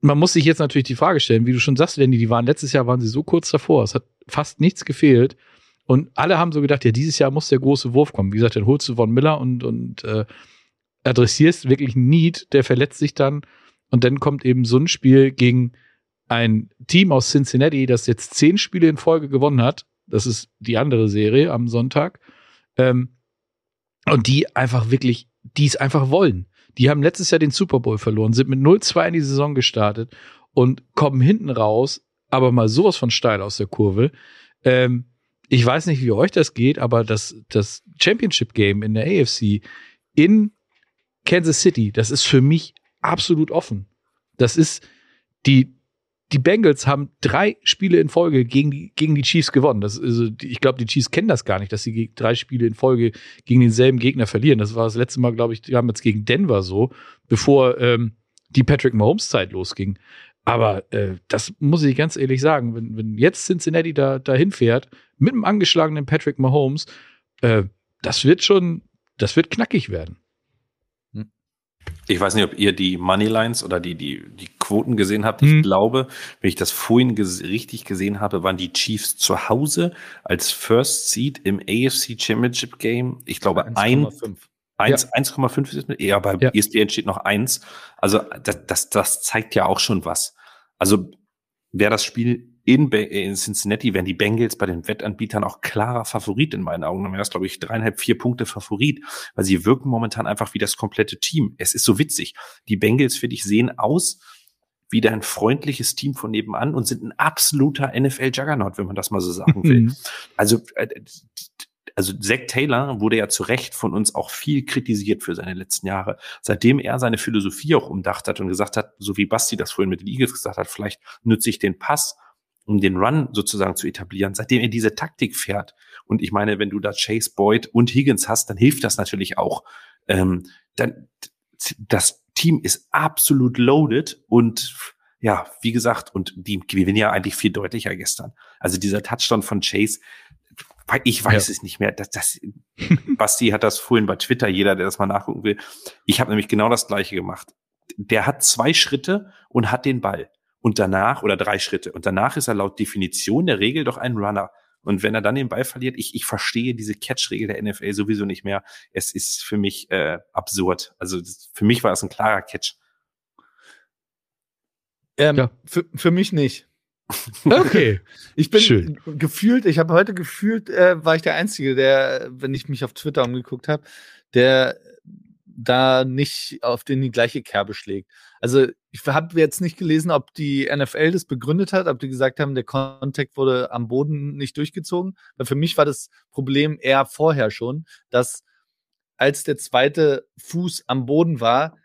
man muss sich jetzt natürlich die Frage stellen, wie du schon sagst, Danny, die waren letztes Jahr waren sie so kurz davor, es hat fast nichts gefehlt. Und alle haben so gedacht, ja, dieses Jahr muss der große Wurf kommen. Wie gesagt, dann holst du Von Miller und, und äh, adressierst wirklich Need, der verletzt sich dann. Und dann kommt eben so ein Spiel gegen ein Team aus Cincinnati, das jetzt zehn Spiele in Folge gewonnen hat. Das ist die andere Serie am Sonntag. Ähm, und die einfach wirklich, die es einfach wollen. Die haben letztes Jahr den Super Bowl verloren, sind mit 0-2 in die Saison gestartet und kommen hinten raus, aber mal sowas von steil aus der Kurve. Ähm, ich weiß nicht, wie euch das geht, aber das, das Championship Game in der AFC in Kansas City, das ist für mich absolut offen. Das ist die, die Bengals haben drei Spiele in Folge gegen die, gegen die Chiefs gewonnen. Das also, ich glaube, die Chiefs kennen das gar nicht, dass sie drei Spiele in Folge gegen denselben Gegner verlieren. Das war das letzte Mal, glaube ich, die haben jetzt gegen Denver so, bevor ähm, die Patrick Mahomes-Zeit losging. Aber äh, das muss ich ganz ehrlich sagen, wenn, wenn jetzt Cincinnati da dahin fährt mit einem angeschlagenen Patrick Mahomes, äh, das wird schon, das wird knackig werden.
Ich weiß nicht, ob ihr die Moneylines oder die, die, die Quoten gesehen habt. Ich hm. glaube, wenn ich das vorhin ges richtig gesehen habe, waren die Chiefs zu Hause als First Seed im AFC Championship Game. Ich glaube, 1,5. 1,5 ist eher bei ja. ESPN steht noch 1. Also das, das, das zeigt ja auch schon was. Also wer das Spiel in, in Cincinnati wären die Bengals bei den Wettanbietern auch klarer Favorit in meinen Augen. Dann wäre das, glaube ich, dreieinhalb, vier Punkte Favorit, weil sie wirken momentan einfach wie das komplette Team. Es ist so witzig. Die Bengals, finde ich, sehen aus wie ein freundliches Team von nebenan und sind ein absoluter NFL-Juggernaut, wenn man das mal so sagen will. Mhm. also, äh, also Zach Taylor wurde ja zu Recht von uns auch viel kritisiert für seine letzten Jahre. Seitdem er seine Philosophie auch umdacht hat und gesagt hat, so wie Basti das vorhin mit den Eagles gesagt hat, vielleicht nütze ich den Pass um den Run sozusagen zu etablieren, seitdem er diese Taktik fährt. Und ich meine, wenn du da Chase Boyd und Higgins hast, dann hilft das natürlich auch. Ähm, dann das Team ist absolut loaded und ja, wie gesagt, und die gewinnen ja eigentlich viel deutlicher gestern. Also dieser Touchdown von Chase, ich weiß ja. es nicht mehr. Das, das, Basti hat das vorhin bei Twitter, jeder, der das mal nachgucken will. Ich habe nämlich genau das gleiche gemacht. Der hat zwei Schritte und hat den Ball und danach oder drei Schritte und danach ist er laut Definition der Regel doch ein Runner. Und wenn er dann den Ball verliert, ich, ich verstehe diese Catch-Regel der NFL sowieso nicht mehr. Es ist für mich äh, absurd. Also für mich war es ein klarer Catch.
Ähm,
Ja.
für, für mich nicht.
Okay.
Ich bin
Schön.
gefühlt, ich habe heute gefühlt, äh, war ich der Einzige, der, wenn ich mich auf Twitter umgeguckt habe, der da nicht auf den die gleiche Kerbe schlägt. Also ich habe jetzt nicht gelesen, ob die NFL das begründet hat, ob die gesagt haben, der Kontakt wurde am Boden nicht durchgezogen. Weil für mich war das Problem eher vorher schon, dass als der zweite Fuß am Boden war,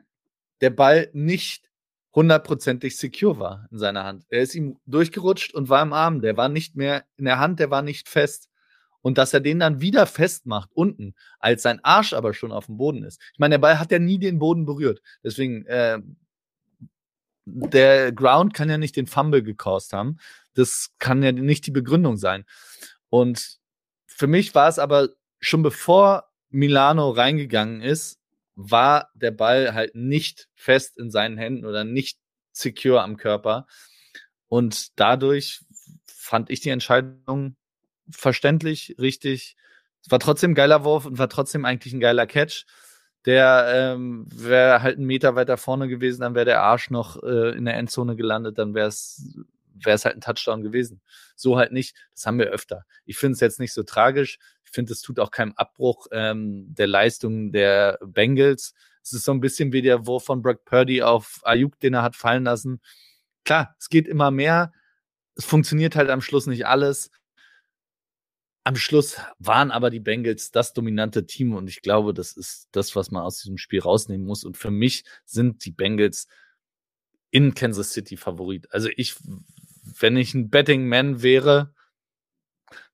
der Ball nicht hundertprozentig secure war in seiner Hand. Er ist ihm durchgerutscht und war im Arm. Der war nicht mehr in der Hand, der war nicht fest. Und dass er den dann wieder festmacht unten, als sein Arsch aber schon auf dem Boden ist. Ich meine, der Ball hat ja nie den Boden berührt. Deswegen, äh, der Ground kann ja nicht den Fumble gecaused haben. Das kann ja nicht die Begründung sein. Und für mich war es aber schon bevor Milano reingegangen ist, war der Ball halt nicht fest in seinen Händen oder nicht secure am Körper. Und dadurch fand ich die Entscheidung verständlich, richtig. Es war trotzdem ein geiler Wurf und war trotzdem eigentlich ein geiler Catch. Der ähm, wäre halt einen Meter weiter vorne gewesen, dann wäre der Arsch noch äh, in der Endzone gelandet, dann wäre es halt ein Touchdown gewesen. So halt nicht. Das haben wir öfter. Ich finde es jetzt nicht so tragisch. Ich finde, es tut auch keinen Abbruch ähm, der Leistung der Bengals. Es ist so ein bisschen wie der Wurf von Brock Purdy auf Ayuk, den er hat fallen lassen. Klar, es geht immer mehr. Es funktioniert halt am Schluss nicht alles. Am Schluss waren aber die Bengals das dominante Team und ich glaube, das ist das, was man aus diesem Spiel rausnehmen muss. Und für mich sind die Bengals in Kansas City Favorit. Also ich, wenn ich ein Betting Man wäre,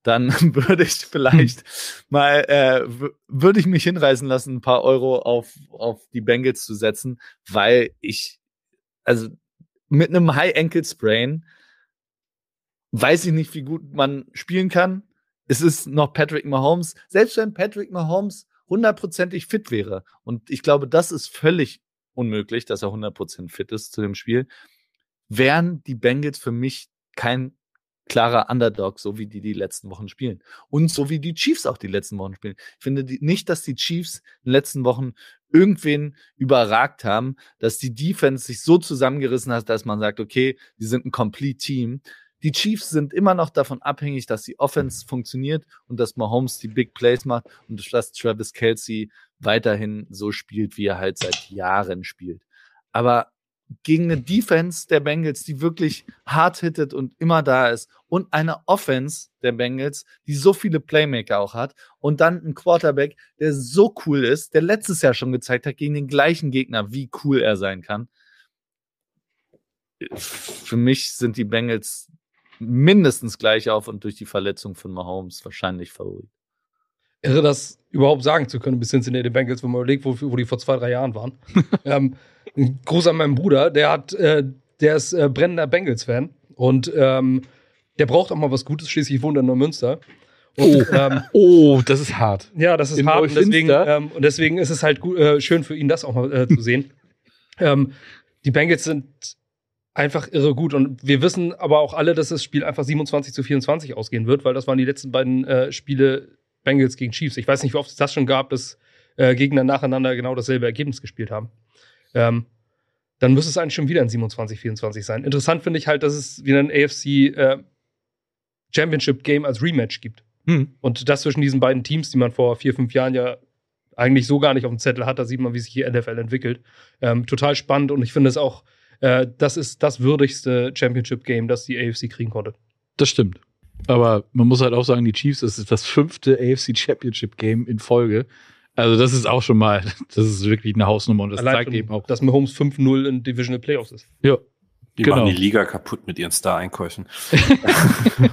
dann würde ich vielleicht mal, äh, würde ich mich hinreißen lassen, ein paar Euro auf, auf die Bengals zu setzen, weil ich, also mit einem High Ankle Sprain weiß ich nicht, wie gut man spielen kann. Es ist noch Patrick Mahomes. Selbst wenn Patrick Mahomes hundertprozentig fit wäre, und ich glaube, das ist völlig unmöglich, dass er 100% fit ist zu dem Spiel, wären die Bengals für mich kein klarer Underdog, so wie die die letzten Wochen spielen. Und so wie die Chiefs auch die letzten Wochen spielen. Ich finde die, nicht, dass die Chiefs in den letzten Wochen irgendwen überragt haben, dass die Defense sich so zusammengerissen hat, dass man sagt, okay, die sind ein Complete Team. Die Chiefs sind immer noch davon abhängig, dass die Offense funktioniert und dass Mahomes die Big Plays macht und dass Travis Kelsey weiterhin so spielt, wie er halt seit Jahren spielt. Aber gegen eine Defense der Bengals, die wirklich hart hittet und immer da ist und eine Offense der Bengals, die so viele Playmaker auch hat und dann ein Quarterback, der so cool ist, der letztes Jahr schon gezeigt hat gegen den gleichen Gegner, wie cool er sein kann. Für mich sind die Bengals mindestens gleich auf und durch die Verletzung von Mahomes wahrscheinlich Favorit.
Irre, das überhaupt sagen zu können bis Cincinnati Bengals, wenn man überlegt, wo, wo die vor zwei, drei Jahren waren. ähm, ein Gruß an meinen Bruder, der hat, äh, der ist äh, brennender Bengals-Fan und ähm, der braucht auch mal was Gutes, schließlich wohnt er in Neumünster. Und, ähm,
Oh, das ist hart.
ja, das ist
In
hart und deswegen, ähm, und deswegen ist es halt gut, äh, schön für ihn, das auch mal äh, zu sehen. ähm, die Bengals sind einfach irre gut und wir wissen aber auch alle, dass das Spiel einfach 27 zu 24 ausgehen wird, weil das waren die letzten beiden äh, Spiele Bengals gegen Chiefs. Ich weiß nicht, wie oft es das schon gab, dass äh, Gegner nacheinander genau dasselbe Ergebnis gespielt haben. Ähm, dann müsste es eigentlich schon wieder ein 27 24 sein. Interessant finde ich halt, dass es wieder ein AFC äh, Championship Game als Rematch gibt.
Hm.
Und das zwischen diesen beiden Teams, die man vor vier, fünf Jahren ja eigentlich so gar nicht auf dem Zettel hat, da sieht man, wie sich die NFL entwickelt. Ähm, total spannend und ich finde es auch, äh, das ist das würdigste Championship-Game, das die AFC kriegen konnte.
Das stimmt. Aber man muss halt auch sagen, die Chiefs, das ist das fünfte AFC Championship Game in Folge. Also das ist auch schon mal, das ist wirklich eine Hausnummer und das
Allein
zeigt
schon,
eben auch.
dass Mahomes 5-0 in Divisional Playoffs ist.
Ja,
Die
Genau.
machen die Liga kaputt mit ihren Star-Einkäufen.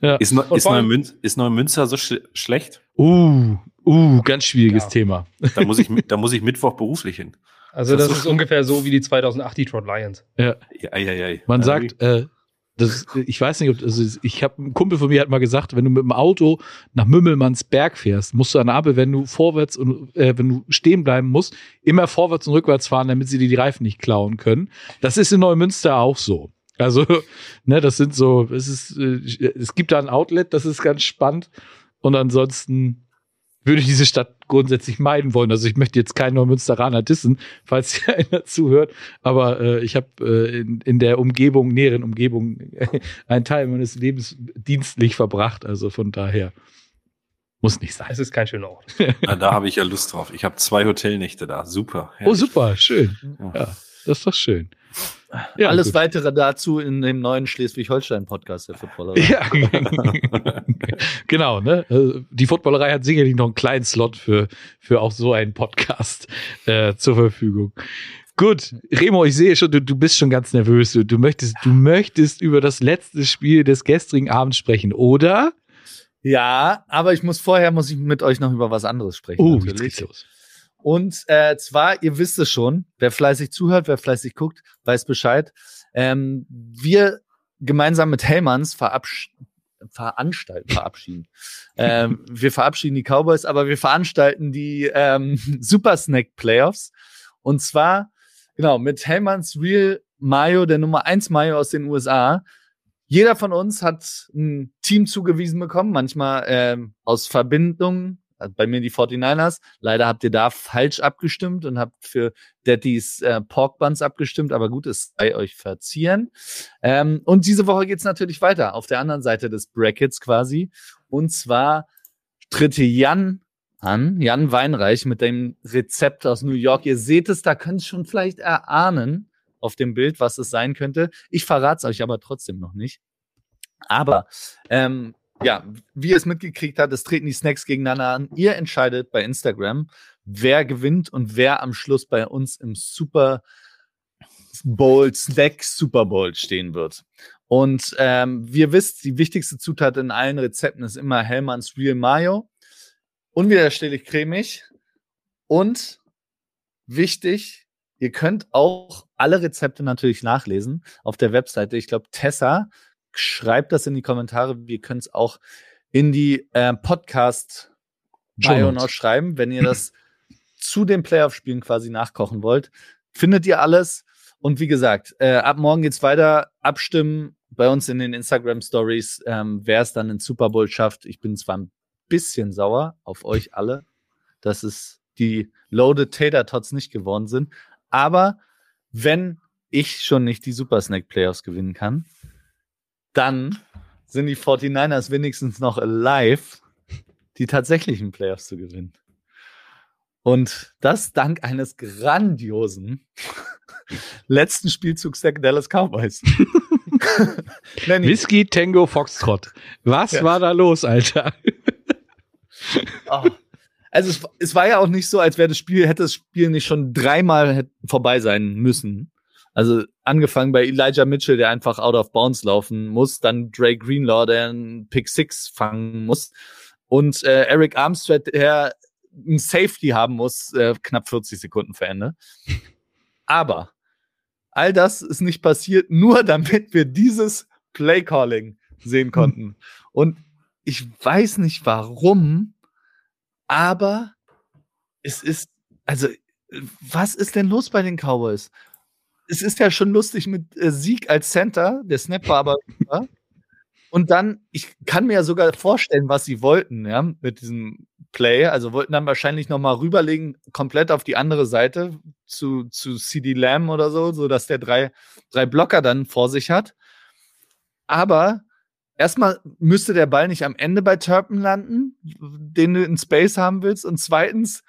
Ja.
Ist, Neu- ist, Neumünster, ist Neumünster so sch schlecht?
Uh, uh, ganz schwieriges
Ja.
Thema.
Da muss ich, da muss ich Mittwoch beruflich hin.
Also
Das
das
ist
ist ungefähr so wie die 2008 Detroit Lions.
Ja.
Ja, ja, ja.
Man sagt, äh, das, ich weiß nicht, ob also ich habe ein Kumpel von mir hat mal gesagt, wenn du mit dem Auto nach Mümmelmannsberg fährst, musst du an der Ampel, wenn du vorwärts und äh, wenn du stehen bleiben musst, immer vorwärts und rückwärts fahren, damit sie dir die Reifen nicht klauen können. Das ist in Neumünster auch so. Also, ne, das sind so, es ist, äh, es gibt da ein Outlet, das ist ganz spannend. Und ansonsten, würde diese Stadt grundsätzlich meiden wollen. Also ich möchte jetzt keinen Neumünsteraner dissen, falls hier einer zuhört, aber äh, ich habe äh, in, in der Umgebung, näheren Umgebung, äh, einen Teil meines Lebens dienstlich verbracht. Also von daher muss nicht sein.
Es ist kein schöner Ort.
Na, da habe ich ja Lust drauf. Ich habe zwei Hotelnächte da. Super.
Oh, super, schön. Ja, das ist doch schön.
Ja, Alles gut. weitere dazu in dem neuen Schleswig-Holstein-Podcast der Footballerei.
Ja, genau. Ne? Also, die Footballerei hat sicherlich noch einen kleinen Slot für, für auch so einen Podcast äh, zur Verfügung. Gut, Remo, ich sehe schon, du, du bist schon ganz nervös. Du, du, möchtest, du möchtest über das letzte Spiel des gestrigen Abends sprechen, oder?
Ja, aber ich muss vorher muss ich mit euch noch über was anderes sprechen.
Oh, natürlich. jetzt geht's los.
Und äh, zwar, ihr wisst es schon, wer fleißig zuhört, wer fleißig guckt, weiß Bescheid. Ähm, wir gemeinsam mit Hellmanns verabsch veranstalten, verabschieden. ähm, wir verabschieden die Cowboys, aber wir veranstalten die ähm, Super Snack Playoffs. Und zwar, genau, mit Hellmanns Real Mayo, der Nummer 1 Mayo aus den USA. Jeder von uns hat ein Team zugewiesen bekommen, manchmal ähm, aus Verbindungen bei mir die 49ers. Leider habt ihr da falsch abgestimmt und habt für Daddys äh, Pork Buns abgestimmt, aber gut, es sei euch verzieren. Ähm, und diese Woche geht's natürlich weiter auf der anderen Seite des Brackets quasi. Und zwar tritt Jan an, Jan Weinreich mit dem Rezept aus New York. Ihr seht es, da könnt ihr schon vielleicht erahnen auf dem Bild, was es sein könnte. Ich verrate es euch aber trotzdem noch nicht. Aber ähm, ja, wie ihr es mitgekriegt habt, es treten die Snacks gegeneinander an. Ihr entscheidet bei Instagram, wer gewinnt und wer am Schluss bei uns im Super Bowl, Snack Super Bowl stehen wird. Und ähm, wie ihr wisst, die wichtigste Zutat in allen Rezepten ist immer Hellmanns Real Mayo. Unwiderstehlich cremig. Und wichtig, ihr könnt auch alle Rezepte natürlich nachlesen auf der Webseite. Ich glaube, Tessa schreibt das in die Kommentare. Wir können es auch in die äh, Podcast Bio noch schreiben, wenn ihr das zu den Playoff-Spielen quasi nachkochen wollt. Findet ihr alles. Und wie gesagt, äh, ab morgen geht's weiter. Abstimmen bei uns in den Instagram Stories, ähm, wer es dann in Super Bowl schafft. Ich bin zwar ein bisschen sauer auf euch alle, dass es die Loaded Tater Tots nicht geworden sind. Aber wenn ich schon nicht die Super Snack Playoffs gewinnen kann, dann sind die 49ers wenigstens noch alive, die tatsächlichen Playoffs zu gewinnen. Und das dank eines grandiosen letzten Spielzugs der Dallas Cowboys.
Whisky Tango Foxtrot. Was ja. war da los, Alter?
oh. Also es, es, war ja auch nicht so, als wäre das Spiel, hätte das Spiel nicht schon dreimal vorbei sein müssen. Also angefangen bei Elijah Mitchell, der einfach out of bounds laufen muss, dann Dre Greenlaw, der einen Pick Six fangen muss und äh, Eric Armstead, der ein Safety haben muss, äh, knapp 40 Sekunden vor Ende. Aber all das ist nicht passiert, nur damit wir dieses Play Calling sehen konnten. Und ich weiß nicht warum, aber es ist, also, was ist denn los bei den Cowboys? Es ist ja schon lustig mit äh, Sieg als Center, der Snap war aber. und dann, ich kann mir ja sogar vorstellen, was sie wollten, ja, mit diesem Play. Also wollten dann wahrscheinlich nochmal rüberlegen, komplett auf die andere Seite zu, zu CD Lamb oder so, sodass der drei, drei Blocker dann vor sich hat. Aber erstmal müsste der Ball nicht am Ende bei Turpin landen, den du in Space haben willst. Und zweitens,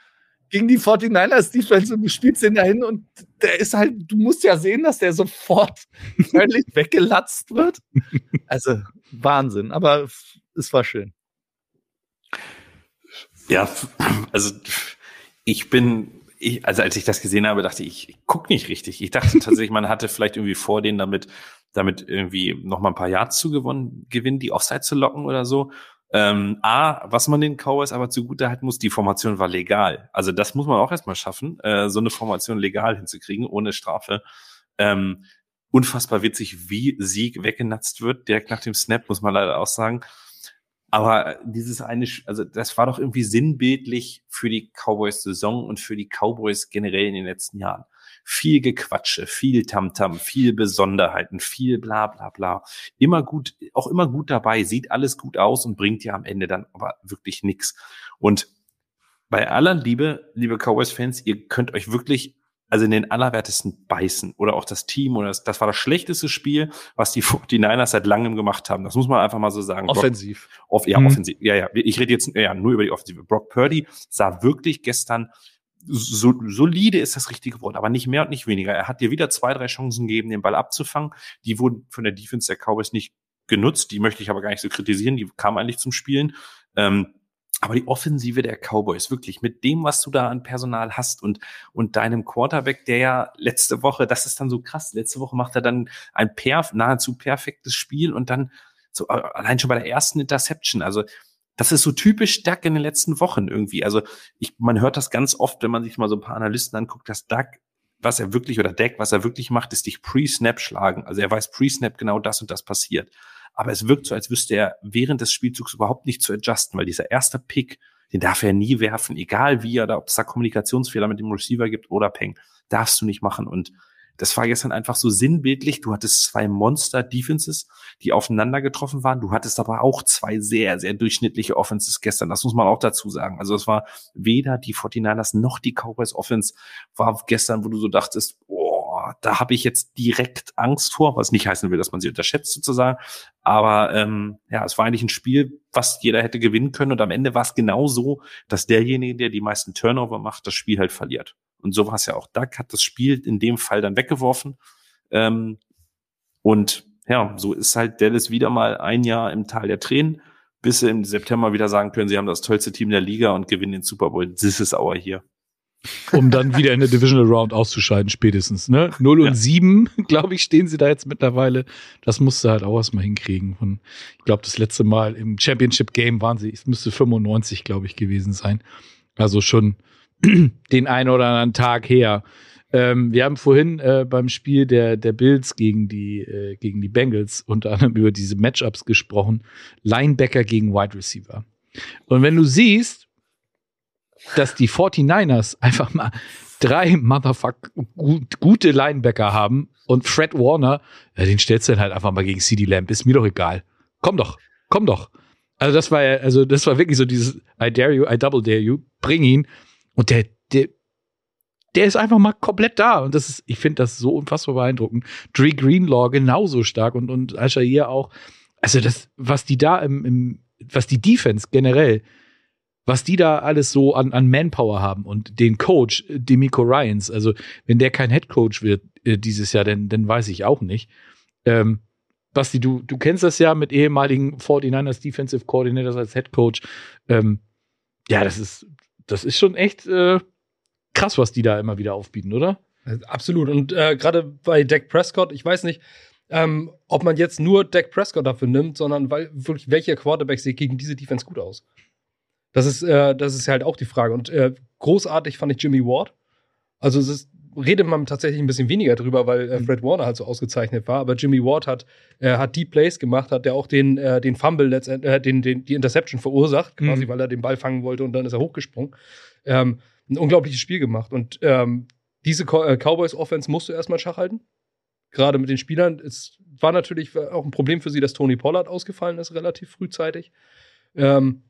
gegen die 49ers Defense und du spielst den dahin und der ist halt, du musst ja sehen, dass der sofort völlig weggelatzt wird. Also Wahnsinn, aber es war schön.
Ja, also ich bin, ich, also als ich das gesehen habe, dachte ich, ich guck nicht richtig. Ich dachte tatsächlich, man hatte vielleicht irgendwie vor, den damit, damit irgendwie noch mal ein paar Yards zu gewinnen, die Offside zu locken oder so. Ähm, A, was man den Cowboys aber zugute halten muss, die Formation war legal. Also das muss man auch erstmal schaffen, äh, so eine Formation legal hinzukriegen, ohne Strafe. Ähm, unfassbar witzig, wie Sieg weggenatzt wird, direkt nach dem Snap, muss man leider auch sagen. Aber dieses eine, also das war doch irgendwie sinnbildlich für die Cowboys-Saison und für die Cowboys generell in den letzten Jahren viel Gequatsche, viel Tamtam, -Tam, viel Besonderheiten, viel bla bla bla. Immer gut, auch immer gut dabei, sieht alles gut aus und bringt ja am Ende dann aber wirklich nix. Und bei aller Liebe, liebe Cowboys-Fans, ihr könnt euch wirklich also in den allerwertesten beißen oder auch das Team oder das, das war das schlechteste Spiel, was die 49ers seit langem gemacht haben. Das muss man einfach mal so sagen.
Offensiv.
Brock, off, ja, mhm. offensiv. Ja, ja. Ich rede jetzt ja, nur über die Offensive. Brock Purdy sah wirklich gestern so, solide ist das richtige Wort, aber nicht mehr und nicht weniger. Er hat dir wieder zwei, drei Chancen gegeben, den Ball abzufangen. Die wurden von der Defense der Cowboys nicht genutzt. Die möchte ich aber gar nicht so kritisieren. Die kamen eigentlich zum Spielen. Ähm, aber die Offensive der Cowboys, wirklich mit dem, was du da an Personal hast und, und deinem Quarterback, der ja letzte Woche, das ist dann so krass, letzte Woche macht er dann ein perf, nahezu perfektes Spiel und dann so allein schon bei der ersten Interception. Also das ist so typisch Duck in den letzten Wochen irgendwie. Also ich, man hört das ganz oft, wenn man sich mal so ein paar Analysten anguckt, dass Duck was er wirklich oder Deck, was er wirklich macht, ist dich pre-Snap schlagen. Also er weiß pre-Snap genau das und das passiert aber es wirkt so, als wüsste er während des Spielzugs überhaupt nicht zu adjusten, weil dieser erste Pick, den darf er nie werfen, egal wie er da, ob es da Kommunikationsfehler mit dem Receiver gibt oder Peng, darfst du nicht machen. Und das war gestern einfach so sinnbildlich. Du hattest zwei Monster-Defenses, die aufeinander getroffen waren. Du hattest aber auch zwei sehr, sehr durchschnittliche Offenses gestern. Das muss man auch dazu sagen. Also es war weder die 49ers noch die Cowboys Offense war gestern, wo du so dachtest, oh, da habe ich jetzt direkt Angst vor, was nicht heißen will, dass man sie unterschätzt sozusagen. Aber ähm, ja, es war eigentlich ein Spiel, was jeder hätte gewinnen können. Und am Ende war es genau so, dass derjenige, der die meisten Turnover macht, das Spiel halt verliert. Und so war es ja auch. Duck hat das Spiel in dem Fall dann weggeworfen. Ähm, und ja, so ist halt Dallas wieder mal ein Jahr im Tal der Tränen, bis sie im September wieder sagen können, sie haben das tollste Team der Liga und gewinnen den Super Bowl. This is our hier
um dann wieder in der Divisional Round auszuscheiden, spätestens. Ne? 0 und ja. 7, glaube ich, stehen sie da jetzt mittlerweile. Das musste halt auch erstmal hinkriegen. Und ich glaube, das letzte Mal im Championship Game waren sie, es müsste 95, glaube ich, gewesen sein. Also schon den einen oder anderen Tag her. Ähm, wir haben vorhin äh, beim Spiel der, der Bills gegen die, äh, gegen die Bengals unter anderem über diese Matchups gesprochen. Linebacker gegen Wide Receiver. Und wenn du siehst, dass die 49ers einfach mal drei Motherfuck gut, gute Linebacker haben und Fred Warner, ja, den stellst du dann halt einfach mal gegen CD Lamb, ist mir doch egal. Komm doch, komm doch. Also das war ja, also das war wirklich so dieses I dare you, I double dare you, bring ihn und der, der, der ist einfach mal komplett da und das ist, ich finde das so unfassbar beeindruckend. Dre Greenlaw genauso stark und und Ashair auch. Also das, was die da im, im was die Defense generell was die da alles so an, an Manpower haben und den Coach, äh, Demico Ryans, also wenn der kein Head Coach wird äh, dieses Jahr, dann, dann weiß ich auch nicht. Ähm, Basti, du, du kennst das ja mit ehemaligen 49ers Defensive Coordinators als Head Coach. Ähm, ja, das ist, das ist schon echt äh, krass, was die da immer wieder aufbieten, oder?
Absolut. Und äh, gerade bei Dak Prescott, ich weiß nicht, ähm, ob man jetzt nur Dak Prescott dafür nimmt, sondern weil wirklich welcher Quarterback sieht gegen diese Defense gut aus. Das ist, äh, das ist halt auch die Frage. Und äh, großartig fand ich Jimmy Ward. Also es ist, redet man tatsächlich ein bisschen weniger drüber, weil äh, mhm. Fred Warner halt so ausgezeichnet war. Aber Jimmy Ward hat, äh, hat die Plays gemacht, hat der auch den, äh, den Fumble letztendlich, äh, den, den, die Interception verursacht, quasi, mhm. weil er den Ball fangen wollte und dann ist er hochgesprungen. Ähm, ein unglaubliches Spiel gemacht. Und ähm, diese äh, Cowboys Offense musst du erstmal Schach halten. Gerade mit den Spielern. Es war natürlich auch ein Problem für sie, dass Tony Pollard ausgefallen ist, relativ frühzeitig. Ähm,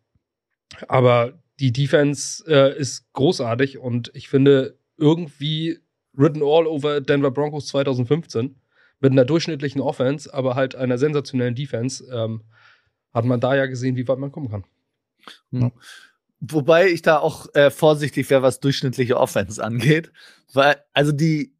aber die Defense äh, ist großartig und ich finde irgendwie written all over Denver Broncos 2015 mit einer durchschnittlichen Offense, aber halt einer sensationellen Defense, ähm, hat man da ja gesehen, wie weit man kommen kann.
Hm. Wobei ich da auch äh, vorsichtig wäre, was durchschnittliche Offense angeht, weil also die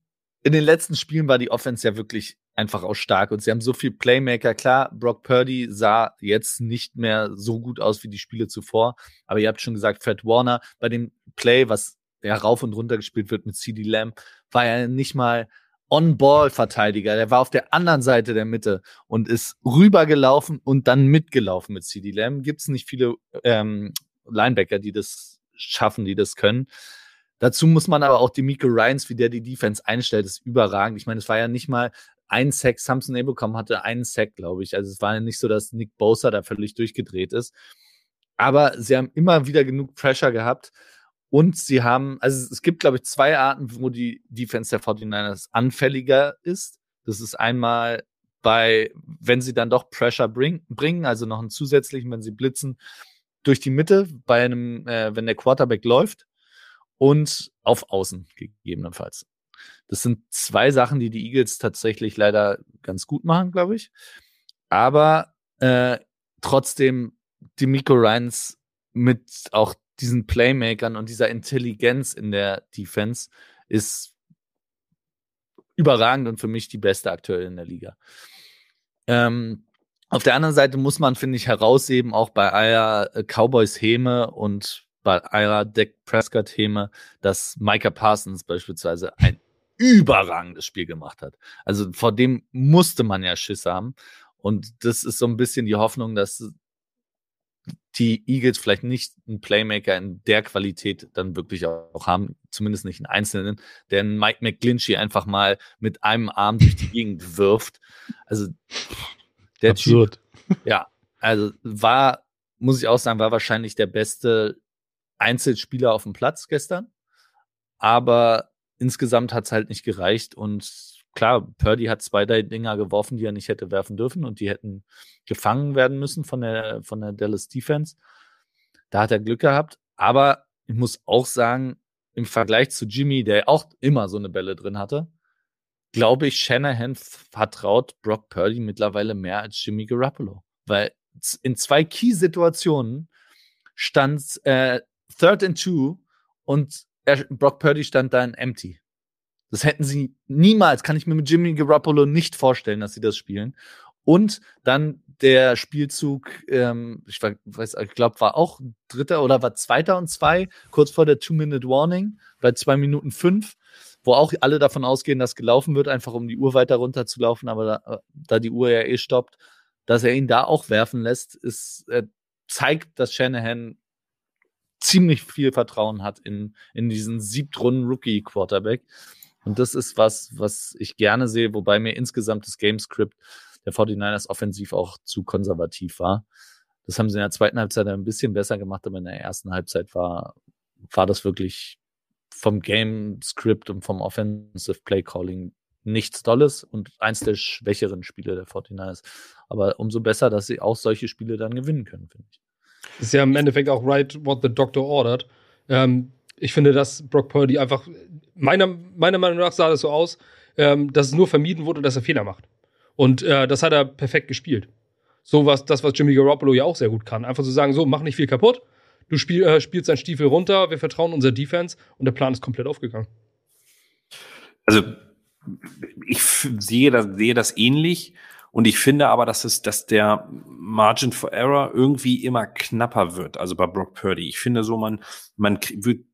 in den letzten Spielen war die Offense ja wirklich einfach auch stark. Und sie haben so viel Playmaker. Klar, Brock Purdy sah jetzt nicht mehr so gut aus wie die Spiele zuvor. Aber ihr habt schon gesagt, Fred Warner bei dem Play, was ja rauf und runter gespielt wird mit CD Lamb, war er nicht mal On-Ball-Verteidiger. Der war auf der anderen Seite der Mitte und ist rübergelaufen und dann mitgelaufen mit CD Lamb. Gibt es nicht viele ähm, Linebacker, die das schaffen, die das können. Dazu muss man aber auch die Miko Ryans, wie der die Defense einstellt, ist überragend. Ich meine, es war ja nicht mal ein Sack, Samson Abraham hatte einen Sack, glaube ich. Also es war ja nicht so, dass Nick Bosa da völlig durchgedreht ist. Aber sie haben immer wieder genug Pressure gehabt. Und sie haben, also es gibt, glaube ich, zwei Arten, wo die Defense der 49ers anfälliger ist. Das ist einmal bei, wenn sie dann doch Pressure bring, bringen, also noch einen zusätzlichen, wenn sie blitzen, durch die Mitte bei einem, äh, wenn der Quarterback läuft und auf Außen gegebenenfalls. Das sind zwei Sachen, die die Eagles tatsächlich leider ganz gut machen, glaube ich. Aber äh, trotzdem, die Miko Ryans mit auch diesen Playmakern und dieser Intelligenz in der Defense ist überragend und für mich die beste aktuell in der Liga. Ähm, auf der anderen Seite muss man, finde ich, herausheben, auch bei eurer äh, Cowboys Häme und bei eurer Deck Prescott Häme, dass Micah Parsons beispielsweise ein überragendes Spiel gemacht hat. Also vor dem musste man ja Schiss haben. Und das ist so ein bisschen die Hoffnung, dass die Eagles vielleicht nicht einen Playmaker in der Qualität dann wirklich auch haben, zumindest nicht einen einzelnen, der Mike McGlinchey einfach mal mit einem Arm durch die Gegend wirft. Also der
Absurd.
Typ, ja, also war, muss ich auch sagen, war wahrscheinlich der beste Einzelspieler auf dem Platz gestern. Aber insgesamt hat es halt nicht gereicht und klar, Purdy hat zwei, drei Dinger geworfen, die er nicht hätte werfen dürfen und die hätten gefangen werden müssen von der, von der Dallas Defense. Da hat er Glück gehabt. Aber ich muss auch sagen, im Vergleich zu Jimmy, der auch immer so eine Bälle drin hatte, glaube ich, Shanahan vertraut Brock Purdy mittlerweile mehr als Jimmy Garoppolo. Weil in zwei Key-Situationen stand äh, Third and Two und er, Brock Purdy stand da in Empty. Das hätten sie niemals, kann ich mir mit Jimmy Garoppolo nicht vorstellen, dass sie das spielen. Und dann der Spielzug, ähm, ich weiß, ich glaube, war auch Dritter oder war Zweiter und zwei, kurz vor der Two-Minute-Warning, bei zwei Minuten fünf, wo auch alle davon ausgehen, dass gelaufen wird, einfach um die Uhr weiter runterzulaufen, aber da, da die Uhr ja eh stoppt, dass er ihn da auch werfen lässt, ist, äh, zeigt, dass Shanahan ziemlich viel Vertrauen hat in, in diesen Siebtrunden-Rookie-Quarterback. Und das ist was, was ich gerne sehe, wobei mir insgesamt das Gamescript der 49ers offensiv auch zu konservativ war. Das haben sie in der zweiten Halbzeit ein bisschen besser gemacht, aber in der ersten Halbzeit war, war das wirklich vom Gamescript und vom Offensive Play Calling nichts Tolles und eins der schwächeren Spiele der 49ers. Aber umso besser, dass sie auch solche Spiele dann gewinnen können, finde ich.
Ist ja im Endeffekt auch right what the doctor ordered. Ähm, ich finde, dass Brock Purdy einfach, meiner, meiner Meinung nach sah das so aus, ähm, dass es nur vermieden wurde, dass er Fehler macht. Und äh, das hat er perfekt gespielt. So was, das, was Jimmy Garoppolo ja auch sehr gut kann. Einfach zu so sagen, so, mach nicht viel kaputt. Du spiel, äh, spielst deinen Stiefel runter, wir vertrauen unserer Defense und der Plan ist komplett aufgegangen.
Also, ich sehe das, sehe das ähnlich. Und ich finde aber, dass es, dass der Margin for Error irgendwie immer knapper wird. Also bei Brock Purdy. Ich finde so, man, man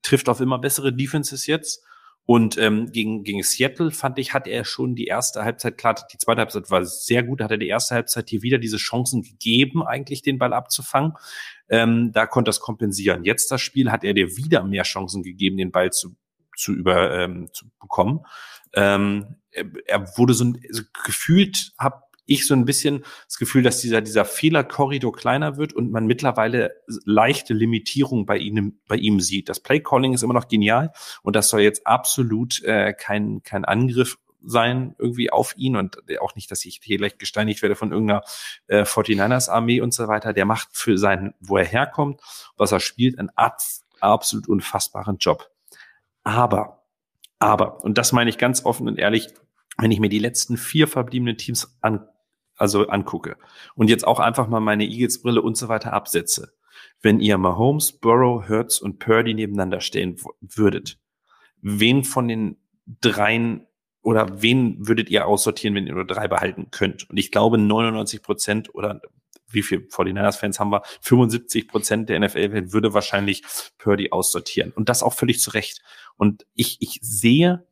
trifft auf immer bessere Defenses jetzt. Und ähm, gegen, gegen Seattle fand ich, hat er schon die erste Halbzeit, klar, die zweite Halbzeit war sehr gut, hat er die erste Halbzeit hier wieder diese Chancen gegeben, eigentlich den Ball abzufangen. Ähm, da konnte es kompensieren. Jetzt das Spiel hat er dir wieder mehr Chancen gegeben, den Ball zu, zu über ähm, zu bekommen. Ähm, er, er wurde so, ein, so gefühlt, hab ich so ein bisschen das Gefühl, dass dieser, dieser Fehlerkorridor kleiner wird und man mittlerweile leichte Limitierung bei ihm, bei ihm sieht. Das Playcalling ist immer noch genial und das soll jetzt absolut äh, kein, kein Angriff sein irgendwie auf ihn und auch nicht, dass ich hier gleich gesteinigt werde von irgendeiner äh, 49ers Armee und so weiter. Der macht für seinen, wo er herkommt, was er spielt, einen absolut unfassbaren Job. Aber, aber, und das meine ich ganz offen und ehrlich, wenn ich mir die letzten vier verbliebenen Teams an, also angucke und jetzt auch einfach mal meine Eagles-Brille und so weiter absetze, wenn ihr Mahomes, Burrow, Hurts und Purdy nebeneinander stehen würdet, wen von den dreien oder wen würdet ihr aussortieren, wenn ihr nur drei behalten könnt? Und ich glaube, 99 Prozent oder wie viel 49ers-Fans haben wir? 75 Prozent der NFL würde wahrscheinlich Purdy aussortieren. Und das auch völlig zu Recht. Und ich, ich sehe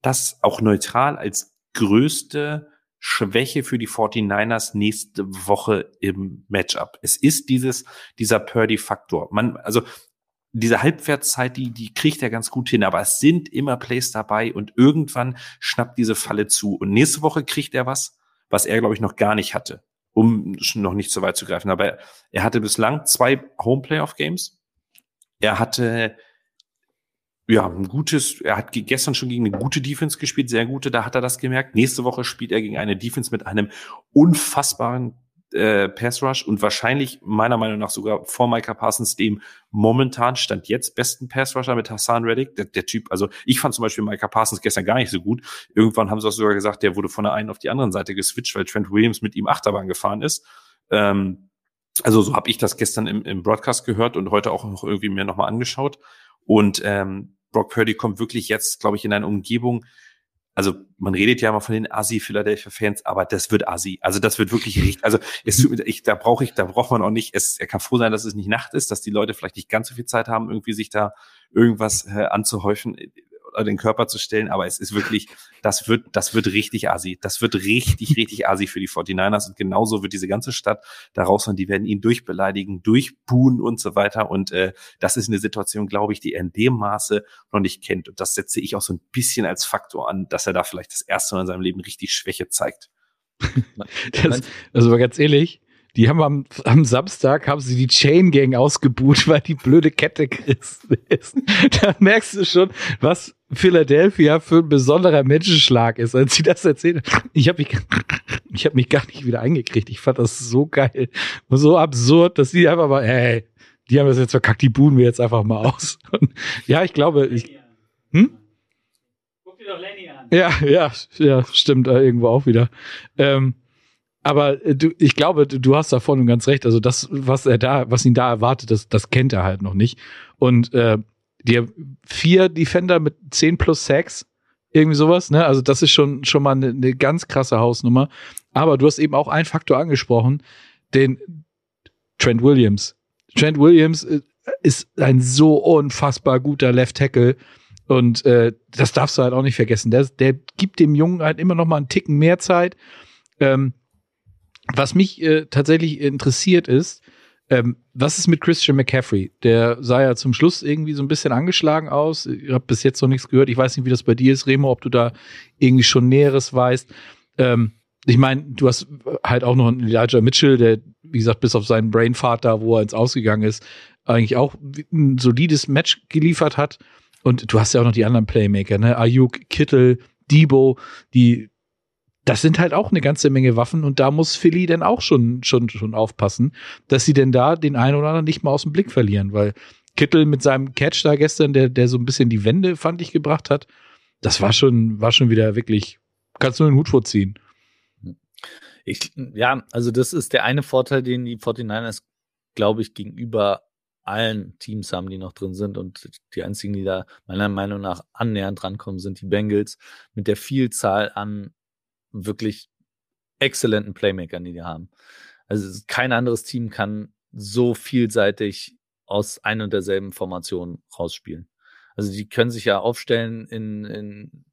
das auch neutral als größte Schwäche für die 49ers nächste Woche im Matchup. Es ist dieses, dieser Purdy-Faktor. Man, also, diese Halbwertszeit, die, die kriegt er ganz gut hin, aber es sind immer Plays dabei und irgendwann schnappt diese Falle zu. Und nächste Woche kriegt er was, was er, glaube ich, noch gar nicht hatte, um noch nicht so weit zu greifen. Aber er hatte bislang zwei Home-Playoff-Games. Er hatte ja, ein gutes, er hat gestern schon gegen eine gute Defense gespielt, sehr gute, da hat er das gemerkt. Nächste Woche spielt er gegen eine Defense mit einem unfassbaren äh, Pass Rush und wahrscheinlich meiner Meinung nach sogar vor Micah Parsons dem momentan stand jetzt besten Pass Rusher mit Hassan Reddick. Der, der Typ, also ich fand zum Beispiel Micah Parsons gestern gar nicht so gut. Irgendwann haben sie auch sogar gesagt, der wurde von der einen auf die anderen Seite geswitcht, weil Trent Williams mit ihm Achterbahn gefahren ist. Ähm, also so habe ich das gestern im, im Broadcast gehört und heute auch noch irgendwie mir nochmal angeschaut. Und ähm, Brock Purdy kommt wirklich jetzt, glaube ich, in eine Umgebung, also man redet ja immer von den Assi Philadelphia Fans, aber das wird Assi. Also das wird wirklich richtig. Also es, ich, da brauche ich, da braucht man auch nicht. Es, er kann froh sein, dass es nicht Nacht ist, dass die Leute vielleicht nicht ganz so viel Zeit haben, irgendwie sich da irgendwas äh, anzuhäufen den Körper zu stellen, aber es ist wirklich, das wird, das wird richtig assi. Das wird richtig, richtig assi für die 49ers und genauso wird diese ganze Stadt daraus und die werden ihn durchbeleidigen, durchbuhen und so weiter und äh, das ist eine Situation, glaube ich, die er in dem Maße noch nicht kennt und das setze ich auch so ein bisschen als Faktor an, dass er da vielleicht das erste Mal in seinem Leben richtig Schwäche zeigt.
das, also ganz ehrlich, die haben am, am Samstag haben sie die Chain Gang ausgebucht, weil die blöde Kette gerissen ist. da merkst du schon, was Philadelphia für ein besonderer Menschenschlag ist, als sie das erzählen. Ich habe mich, ich habe mich gar nicht wieder eingekriegt. Ich fand das so geil und so absurd, dass die einfach mal, ey, die haben das jetzt verkackt, die buhen wir jetzt einfach mal aus. Und ja, ich glaube, ich, hm? Guck dir doch Lenny an. Ja, ja, ja, stimmt, äh, irgendwo auch wieder. Ähm, aber äh, du, ich glaube, du hast da vorne ganz recht. Also das, was er da, was ihn da erwartet, das, das kennt er halt noch nicht. Und äh, die vier Defender mit 10 plus Sacks, irgendwie sowas, ne? Also das ist schon schon mal eine, eine ganz krasse Hausnummer. Aber du hast eben auch einen Faktor angesprochen, den Trent Williams. Trent Williams äh, ist ein so unfassbar guter Left Tackle. Und äh, das darfst du halt auch nicht vergessen. Der, der gibt dem Jungen halt immer noch mal einen Ticken mehr Zeit. Ähm, was mich äh, tatsächlich interessiert ist, ähm, was ist mit Christian McCaffrey? Der sah ja zum Schluss irgendwie so ein bisschen angeschlagen aus. Ich habe bis jetzt noch nichts gehört. Ich weiß nicht, wie das bei dir ist, Remo, ob du da irgendwie schon Näheres weißt. Ähm, ich meine, du hast halt auch noch einen Elijah Mitchell, der, wie gesagt, bis auf seinen Brainfart da, wo er ins Ausgegangen ist, eigentlich auch ein solides Match geliefert hat. Und du hast ja auch noch die anderen Playmaker, ne? Ayuk, Kittel, Debo, die das sind halt auch eine ganze Menge Waffen und da muss Philly dann auch schon, schon, schon aufpassen, dass sie denn da den einen oder anderen nicht mal aus dem Blick verlieren, weil Kittel mit seinem Catch da gestern, der, der so ein bisschen die Wände, fand ich, gebracht hat, das war schon, war schon wieder wirklich, kannst du den Hut vorziehen.
Ich, ja, also das ist der eine Vorteil, den die 49ers, glaube ich, gegenüber allen Teams haben, die noch drin sind. Und die einzigen, die da meiner Meinung nach annähernd rankommen, sind die Bengals mit der Vielzahl an wirklich exzellenten Playmakern, die die haben. Also kein anderes Team kann so vielseitig aus ein und derselben Formation rausspielen. Also die können sich ja aufstellen in, in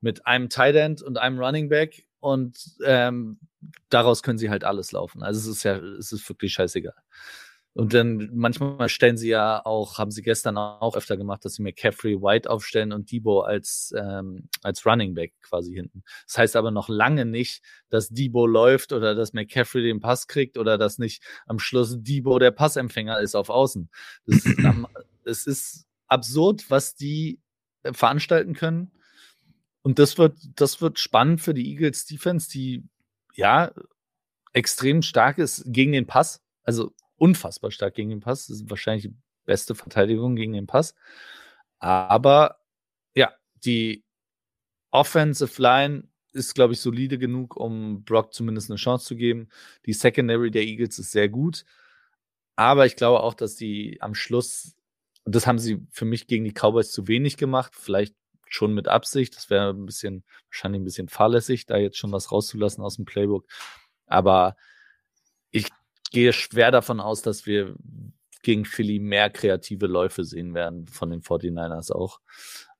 mit einem Tight End und einem Running Back und ähm, daraus können sie halt alles laufen. Also es ist ja, es ist wirklich scheißegal. Und dann manchmal stellen sie ja auch, haben sie gestern auch öfter gemacht, dass sie McCaffrey White aufstellen und Debo als, ähm, als Running Back quasi hinten. Das heißt aber noch lange nicht, dass Debo läuft oder dass McCaffrey den Pass kriegt oder dass nicht am Schluss Debo der Passempfänger ist auf Außen. Das ist, es ist absurd, was die äh, veranstalten können. Und das wird, das wird spannend für die Eagles Defense, die ja extrem stark ist gegen den Pass. Also unfassbar stark gegen den Pass. Das ist wahrscheinlich die beste Verteidigung gegen den Pass. Aber ja, die Offensive Line ist, glaube ich, solide genug, um Brock zumindest eine Chance zu geben. Die Secondary der Eagles ist sehr gut. Aber ich glaube auch, dass die am Schluss, und das haben sie für mich gegen die Cowboys zu wenig gemacht, vielleicht schon mit Absicht. Das wäre ein bisschen, wahrscheinlich ein bisschen fahrlässig, da jetzt schon was rauszulassen aus dem Playbook. Aber ich gehe schwer davon aus, dass wir gegen Philly mehr kreative Läufe sehen werden von den 49ers auch.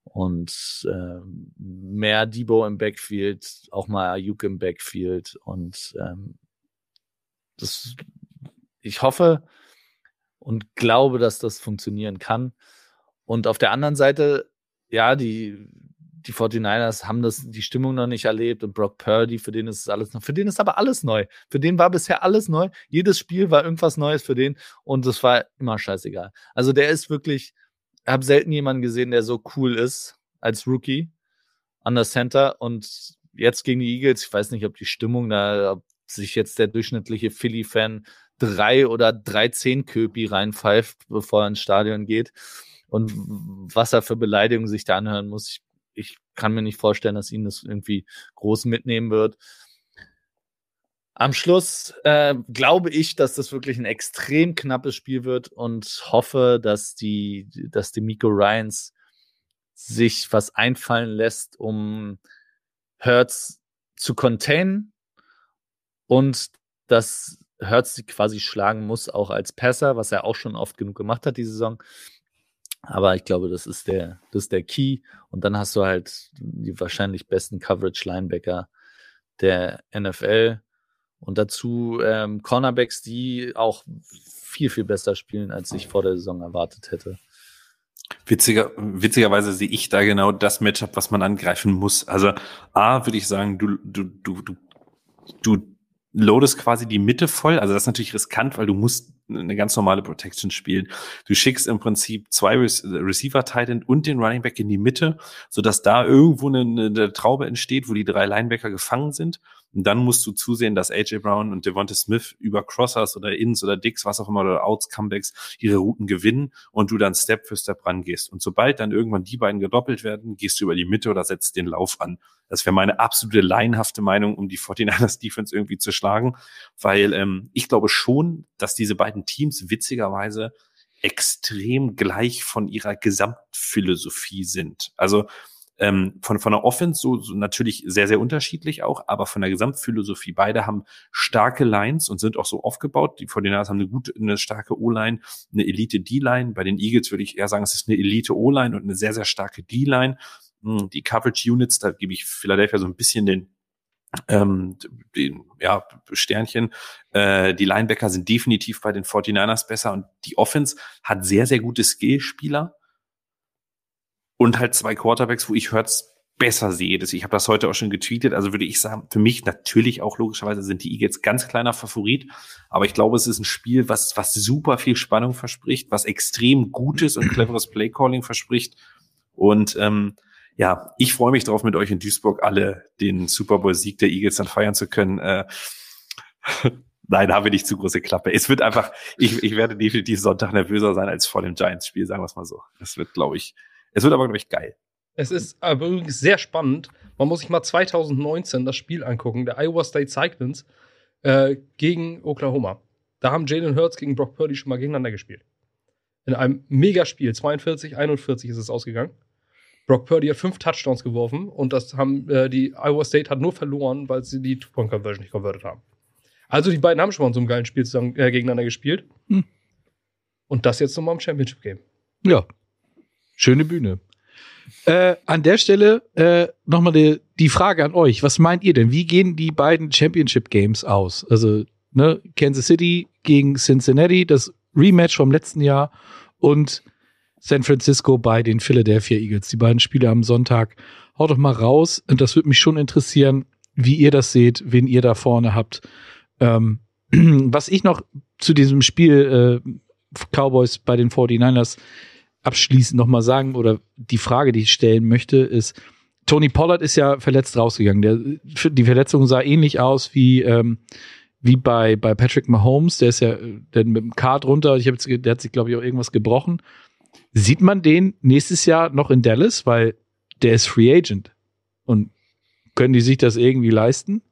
Und äh, mehr Debo im Backfield, auch mal Ayuk im Backfield. Und ähm, das, ich hoffe und glaube, dass das funktionieren kann. Und auf der anderen Seite, ja, die die 49ers haben das, die Stimmung noch nicht erlebt und Brock Purdy, für den ist es alles neu. Für den ist aber alles neu. Für den war bisher alles neu. Jedes Spiel war irgendwas Neues für den und es war immer scheißegal. Also der ist wirklich, ich habe selten jemanden gesehen, der so cool ist als Rookie an der Center und jetzt gegen die Eagles, ich weiß nicht, ob die Stimmung da, ob sich jetzt der durchschnittliche Philly-Fan drei oder 13 Köpi reinpfeift, bevor er ins Stadion geht. Und was er für Beleidigungen sich da anhören muss, ich, ich kann mir nicht vorstellen, dass ihn das irgendwie groß mitnehmen wird. Am Schluss äh, glaube ich, dass das wirklich ein extrem knappes Spiel wird und hoffe, dass die, dass die Miko Ryans sich was einfallen lässt, um Hertz zu containen und dass Hertz sie quasi schlagen muss, auch als Passer, was er auch schon oft genug gemacht hat, die Saison. Aber ich glaube, das ist der, das ist der Key. Und dann hast du halt die wahrscheinlich besten Coverage-Linebacker der NFL. Und dazu ähm, Cornerbacks, die auch viel, viel besser spielen, als ich vor der Saison erwartet hätte.
Witziger, witzigerweise sehe ich da genau das Matchup, was man angreifen muss. Also A, würde ich sagen, du, du, du, du, du loadest quasi die Mitte voll. Also das ist natürlich riskant, weil du musst eine ganz normale Protection spielen. Du schickst im Prinzip zwei Receiver Titan und den Running Back in die Mitte, so dass da irgendwo eine, eine Traube entsteht, wo die drei Linebacker gefangen sind. Und dann musst du zusehen, dass AJ Brown und Devonta Smith über Crossers oder Ins oder Dicks, was auch immer, oder Outs, Comebacks ihre Routen gewinnen und du dann Step für Step rangehst. Und sobald dann irgendwann die beiden gedoppelt werden, gehst du über die Mitte oder setzt den Lauf an. Das wäre meine absolute laienhafte Meinung, um die 49ers Defense irgendwie zu schlagen, weil ähm, ich glaube schon, dass diese beiden Teams witzigerweise extrem gleich von ihrer Gesamtphilosophie sind. Also ähm, von, von der Offense so, so natürlich sehr, sehr unterschiedlich auch, aber von der Gesamtphilosophie. Beide haben starke Lines und sind auch so aufgebaut. Die 49ers haben eine gute, eine starke O-Line, eine Elite D-Line. Bei den Eagles würde ich eher sagen, es ist eine Elite O-Line und eine sehr, sehr starke D-Line. Hm, die Coverage Units, da gebe ich Philadelphia so ein bisschen den ähm, den, ja, Sternchen. Äh, die Linebacker sind definitiv bei den 49ers besser und die Offense hat sehr, sehr gute Skillspieler und halt zwei Quarterbacks, wo ich Hurts besser sehe. Ich habe das heute auch schon getweetet. Also würde ich sagen, für mich natürlich auch logischerweise sind die Eagles ganz kleiner Favorit. Aber ich glaube, es ist ein Spiel, was, was super viel Spannung verspricht, was extrem gutes und cleveres Playcalling verspricht. Und ähm, ja, ich freue mich darauf, mit euch in Duisburg alle den Super Bowl-Sieg der Eagles dann feiern zu können. Äh, Nein, da habe ich zu große Klappe. Es wird einfach, ich, ich werde definitiv Sonntag nervöser sein als vor dem Giants-Spiel, sagen wir es mal so. Das wird, glaube ich, es wird aber, glaube ich, geil.
Es ist aber übrigens sehr spannend. Man muss sich mal 2019 das Spiel angucken, der Iowa State Cyclones äh, gegen Oklahoma. Da haben Jalen Hurts gegen Brock Purdy schon mal gegeneinander gespielt. In einem Megaspiel, 42, 41 ist es ausgegangen. Brock Purdy hat fünf Touchdowns geworfen und das haben äh, die Iowa State hat nur verloren, weil sie die Two-Point-Conversion nicht converted haben. Also die beiden haben schon mal in so einem geilen Spiel zusammen, äh, gegeneinander gespielt. Hm. Und das jetzt nochmal im Championship-Game.
Ja, Schöne Bühne. Äh, an der Stelle äh, nochmal die, die Frage an euch. Was meint ihr denn? Wie gehen die beiden Championship Games aus? Also ne, Kansas City gegen Cincinnati, das Rematch vom letzten Jahr und San Francisco bei den Philadelphia Eagles. Die beiden Spiele am Sonntag. Haut doch mal raus. Und das würde mich schon interessieren, wie ihr das seht, wen ihr da vorne habt. Ähm, was ich noch zu diesem Spiel äh, Cowboys bei den 49ers abschließend nochmal sagen oder die Frage, die ich stellen möchte, ist, Tony Pollard ist ja verletzt rausgegangen. Der, die Verletzung sah ähnlich aus wie, ähm, wie bei, bei Patrick Mahomes. Der ist ja der mit dem Kart runter. Ich hab jetzt, der hat sich, glaube ich, auch irgendwas gebrochen. Sieht man den nächstes Jahr noch in Dallas? Weil der ist Free Agent. Und können die sich das irgendwie leisten?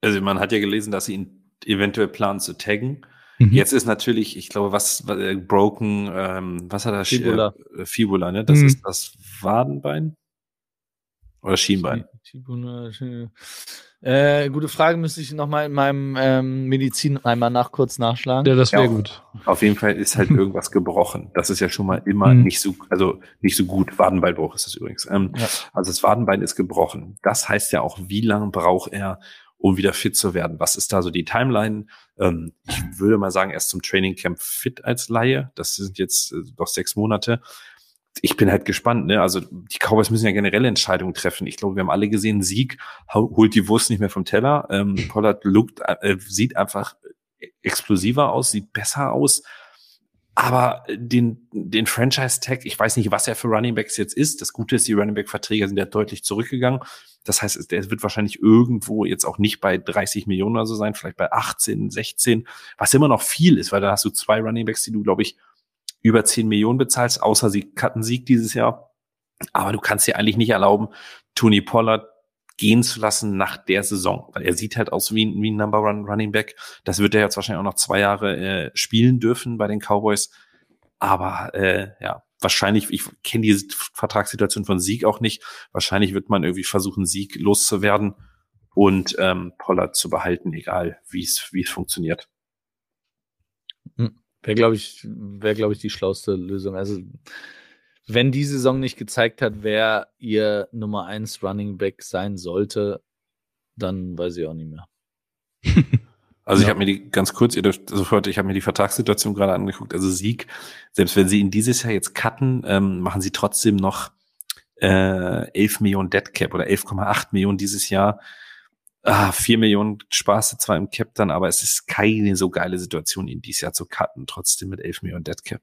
Also man hat ja gelesen, dass sie ihn eventuell planen zu taggen. Mhm. Jetzt ist natürlich, ich glaube, was, was äh, Broken, ähm, was hat er?
Fibula.
Äh, Fibula, ne? Das mhm. ist das Wadenbein oder Schienbein. Fibula,
äh, gute Frage, müsste ich nochmal in meinem ähm, Medizin einmal nach kurz nachschlagen.
Ja, das wäre ja, gut.
Auf jeden Fall ist halt irgendwas gebrochen. Das ist ja schon mal immer mhm. nicht so, also nicht so gut. Wadenbeinbruch ist das übrigens. Ähm, ja. Also das Wadenbein ist gebrochen. Das heißt ja auch, wie lange braucht er, um wieder fit zu werden. Was ist da so die Timeline? Ähm, ich würde mal sagen, erst zum Training Camp fit als Laie. Das sind jetzt äh, noch sechs Monate. Ich bin halt gespannt. Ne? Also die Cowboys müssen ja generelle Entscheidungen treffen. Ich glaube, wir haben alle gesehen, Sieg holt die Wurst nicht mehr vom Teller. Ähm, Pollard lookt, äh, sieht einfach explosiver aus, sieht besser aus. Aber den, den Franchise-Tag, ich weiß nicht, was er für Running Backs jetzt ist. Das Gute ist, die Running Back-Verträge sind ja deutlich zurückgegangen. Das heißt, der wird wahrscheinlich irgendwo jetzt auch nicht bei 30 Millionen oder so sein, vielleicht bei 18, 16, was immer noch viel ist, weil da hast du zwei Running Backs, die du, glaube ich, über 10 Millionen bezahlst, außer sie hatten Sieg dieses Jahr. Aber du kannst dir eigentlich nicht erlauben, Tony Pollard gehen zu lassen nach der Saison, weil er sieht halt aus wie, wie ein Number One Running Back. Das wird er jetzt wahrscheinlich auch noch zwei Jahre äh, spielen dürfen bei den Cowboys. Aber äh, ja, wahrscheinlich, ich kenne die Vertragssituation von Sieg auch nicht. Wahrscheinlich wird man irgendwie versuchen, Sieg loszuwerden und ähm, Pollard zu behalten, egal wie es wie es funktioniert.
Hm. Wäre, glaube ich, wäre, glaube ich, die schlauste Lösung. Also wenn die Saison nicht gezeigt hat, wer ihr Nummer 1 Running Back sein sollte, dann weiß ich auch nicht mehr.
Also ja. ich habe mir die ganz kurz, ihr dürft sofort, ich habe mir die Vertragssituation gerade angeguckt. Also Sieg, selbst wenn sie ihn dieses Jahr jetzt cutten, ähm, machen sie trotzdem noch äh, 11 Millionen Dead Cap oder 11,8 Millionen dieses Jahr. Ah, 4 Millionen Spaß zwar im Cap dann, aber es ist keine so geile Situation, ihn dieses Jahr zu cutten, trotzdem mit 11 Millionen Dead Cap.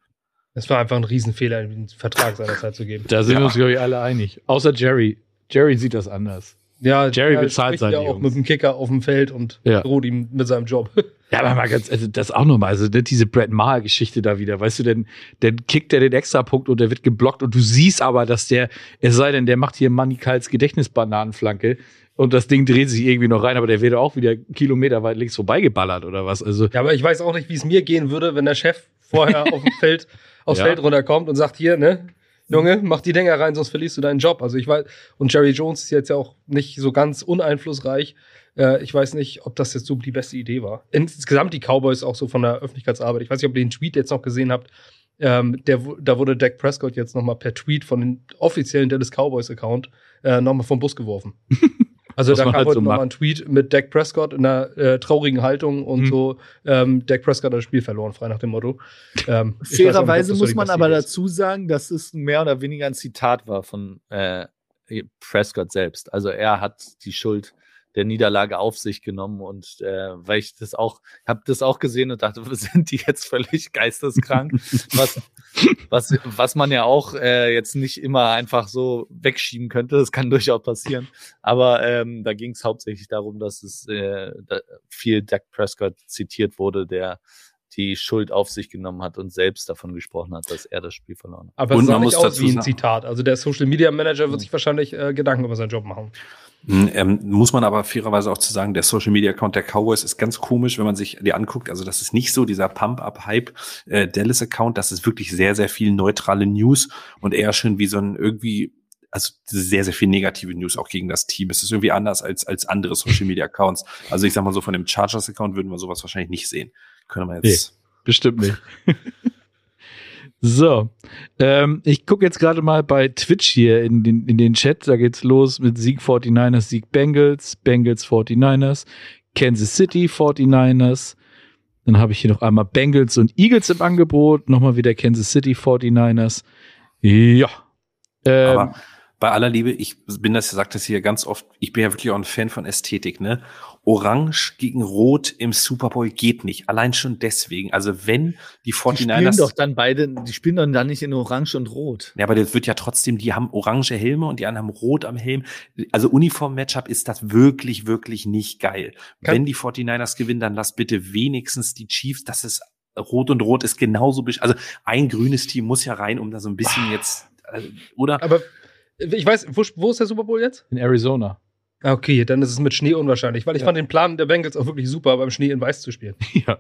Es war einfach ein Riesenfehler, einen Vertrag seinerzeit zu geben.
Da sind ja. wir uns, glaube ich, alle einig. Außer Jerry. Jerry sieht das anders.
Ja, Jerry ja, bezahlt seine ja auch Jungs. mit dem Kicker auf dem Feld und ja. droht ihm mit seinem Job.
Ja, aber mal ganz, also das auch nochmal, also ne, diese Brad Maher-Geschichte da wieder, weißt du, denn, dann kickt er den Extrapunkt und der wird geblockt und du siehst aber, dass der, es sei denn, der macht hier Manikals Gedächtnisbananenflanke und das Ding dreht sich irgendwie noch rein, aber der wird auch wieder Kilometer weit links vorbeigeballert oder was. Also
ja, aber ich weiß auch nicht, wie es mir gehen würde, wenn der Chef vorher auf dem Feld, aufs ja. Feld runterkommt und sagt, hier, ne, Junge, mach die Dinger rein, sonst verlierst du deinen Job. Also ich weiß, und Jerry Jones ist jetzt ja auch nicht so ganz uneinflussreich. Äh, ich weiß nicht, ob das jetzt so die beste Idee war. Insgesamt die Cowboys auch so von der Öffentlichkeitsarbeit. Ich weiß nicht, ob ihr den Tweet jetzt noch gesehen habt. Ähm, der, da wurde Dak Prescott jetzt nochmal per Tweet von den offiziellen Dallas Cowboys Account äh, nochmal vom Bus geworfen. Also Was da kam halt heute so nochmal ein Tweet mit Dak Prescott in einer äh, traurigen Haltung und mhm. so, ähm, Dak Prescott hat das Spiel verloren, frei nach dem Motto.
Ähm, Fairerweise muss man aber ist. dazu sagen, dass es mehr oder weniger ein Zitat war von äh, Prescott selbst. Also er hat die Schuld der Niederlage auf sich genommen und äh, weil ich das auch, habe das auch gesehen und dachte, sind die jetzt völlig geisteskrank? was, was, was man ja auch äh, jetzt nicht immer einfach so wegschieben könnte, das kann durchaus passieren. Aber ähm, da ging es hauptsächlich darum, dass es äh, da viel Dak Prescott zitiert wurde, der die Schuld auf sich genommen hat und selbst davon gesprochen hat, dass er das Spiel verloren hat.
Aber es sah nicht aus wie ein Zitat. Also der Social Media Manager wird sich wahrscheinlich äh, Gedanken über seinen Job machen.
Hm, ähm, muss man aber fairerweise auch zu sagen, der Social Media Account der Cowboys ist ganz komisch, wenn man sich die anguckt. Also das ist nicht so dieser Pump-Up-Hype äh, Dallas Account. Das ist wirklich sehr, sehr viel neutrale News und eher schön wie so ein irgendwie also sehr, sehr viel negative News auch gegen das Team. Es ist irgendwie anders als, als andere Social Media Accounts. Also ich sag mal so, von dem Chargers Account würden wir sowas wahrscheinlich nicht sehen. Können wir jetzt.
Nee, bestimmt nicht. So, ähm, ich gucke jetzt gerade mal bei Twitch hier in den, in den Chat. Da geht's los mit Sieg 49ers, Sieg Bengals, Bengals 49ers, Kansas City 49ers. Dann habe ich hier noch einmal Bengals und Eagles im Angebot. Nochmal wieder Kansas City 49ers. Ja.
Ähm, Aber bei aller Liebe, ich bin das, sagt das hier ganz oft, ich bin ja wirklich auch ein Fan von Ästhetik, ne? Orange gegen Rot im Super Bowl geht nicht. Allein schon deswegen. Also wenn die 49ers. Die
spielen doch dann beide, die spielen doch dann nicht in Orange und Rot.
Ja, aber das wird ja trotzdem, die haben orange Helme und die anderen haben Rot am Helm. Also Uniform-Matchup ist das wirklich, wirklich nicht geil. Kann wenn die 49ers gewinnen, dann lass bitte wenigstens die Chiefs, das ist Rot und Rot ist genauso, also ein grünes Team muss ja rein, um da so ein bisschen jetzt, äh, oder?
Aber ich weiß, wo, wo ist der Super Bowl jetzt?
In Arizona.
Okay, dann ist es mit Schnee unwahrscheinlich, weil ich ja. fand den Plan der Bengals auch wirklich super, beim Schnee in Weiß zu spielen. Ja.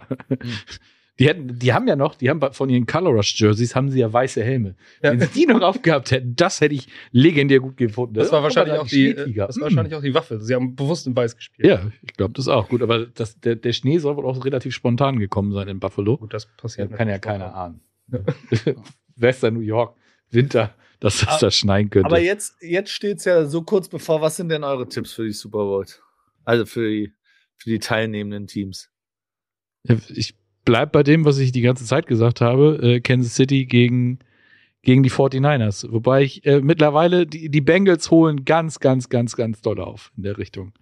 Die, hätten, die haben ja noch, die haben von ihren Color Rush Jerseys haben sie ja weiße Helme. Ja. Wenn sie die noch aufgehabt hätten, das hätte ich legendär gut gefunden.
Das war wahrscheinlich auch die, das war wahrscheinlich auch die Waffe. Sie haben bewusst in Weiß gespielt.
Ja, ich glaube das auch. Gut, aber das, der, der Schnee soll wohl auch relativ spontan gekommen sein in Buffalo.
Gut, das passiert.
Ja, kann ja keiner ahnen. Ja. Western New York, Winter dass das da schneien könnte.
Aber jetzt, jetzt steht es ja so kurz bevor. Was sind denn eure Tipps für die Super Bowl? Also für die, für die teilnehmenden Teams.
Ich bleibe bei dem, was ich die ganze Zeit gesagt habe. Äh, Kansas City gegen, gegen die 49ers. Wobei ich äh, mittlerweile die, die Bengals holen ganz, ganz, ganz, ganz doll auf in der Richtung.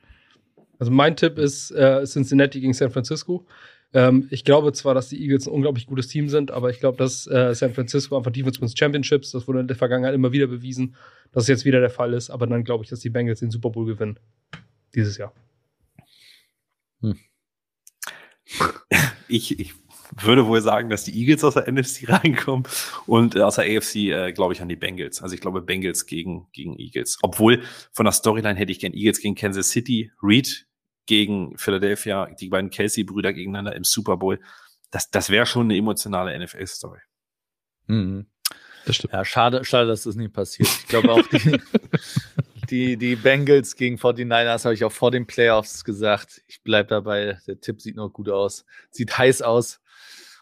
Also mein Tipp ist äh, Cincinnati gegen San Francisco. Ähm, ich glaube zwar, dass die Eagles ein unglaublich gutes Team sind, aber ich glaube, dass äh, San Francisco einfach Defense Wins Championships, das wurde in der Vergangenheit immer wieder bewiesen, dass es jetzt wieder der Fall ist. Aber dann glaube ich, dass die Bengals den Super Bowl gewinnen. Dieses Jahr.
Hm. Ich, ich würde wohl sagen, dass die Eagles aus der NFC reinkommen und äh, aus der AFC äh, glaube ich an die Bengals. Also ich glaube Bengals gegen, gegen Eagles. Obwohl von der Storyline hätte ich gern Eagles gegen Kansas City, Reed gegen Philadelphia, die beiden Kelsey-Brüder gegeneinander im Super Bowl. Das, das wäre schon eine emotionale NFL-Story.
Mhm. Das stimmt. Ja, schade, schade, dass das nicht passiert. Ich glaube auch die, die, die Bengals gegen 49ers habe ich auch vor den Playoffs gesagt. Ich bleibe dabei. Der Tipp sieht noch gut aus. Sieht heiß aus.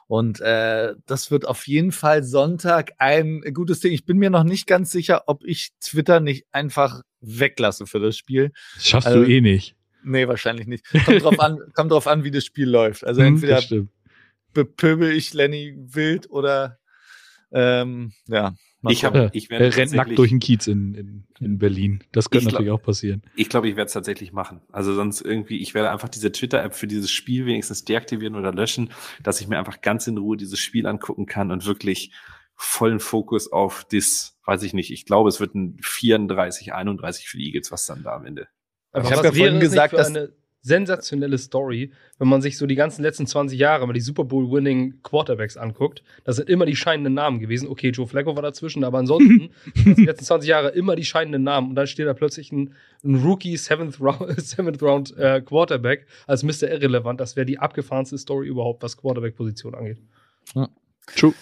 Und äh, das wird auf jeden Fall Sonntag ein gutes Ding. Ich bin mir noch nicht ganz sicher, ob ich Twitter nicht einfach weglasse für das Spiel.
Das schaffst also, du eh nicht.
Nee, wahrscheinlich nicht. Kommt drauf an, kommt drauf an, wie das Spiel läuft. Also hm, entweder bepöbel ich Lenny wild oder ähm, ja.
Ich, hab, ich werde rennt nackt durch den Kiez in, in, in Berlin. Das könnte natürlich glaub, auch passieren.
Ich glaube, ich werde es tatsächlich machen. Also sonst irgendwie, ich werde einfach diese Twitter-App für dieses Spiel wenigstens deaktivieren oder löschen, dass ich mir einfach ganz in Ruhe dieses Spiel angucken kann und wirklich vollen Fokus auf das, weiß ich nicht, ich glaube, es wird ein 34, 31 für die Eagles, was dann da am Ende
aber ich habe ja vorhin gesagt, dass eine sensationelle Story, wenn man sich so die ganzen letzten 20 Jahre mal die Super Bowl Winning Quarterbacks anguckt. Das sind immer die scheinenden Namen gewesen. Okay, Joe Flacco war dazwischen, aber ansonsten die letzten 20 Jahre immer die scheinenden Namen und dann steht da plötzlich ein, ein Rookie Seventh Round, Seventh Round äh, Quarterback als Mr. Irrelevant. Das wäre die abgefahrenste Story überhaupt, was Quarterback Position angeht.
Ja. True.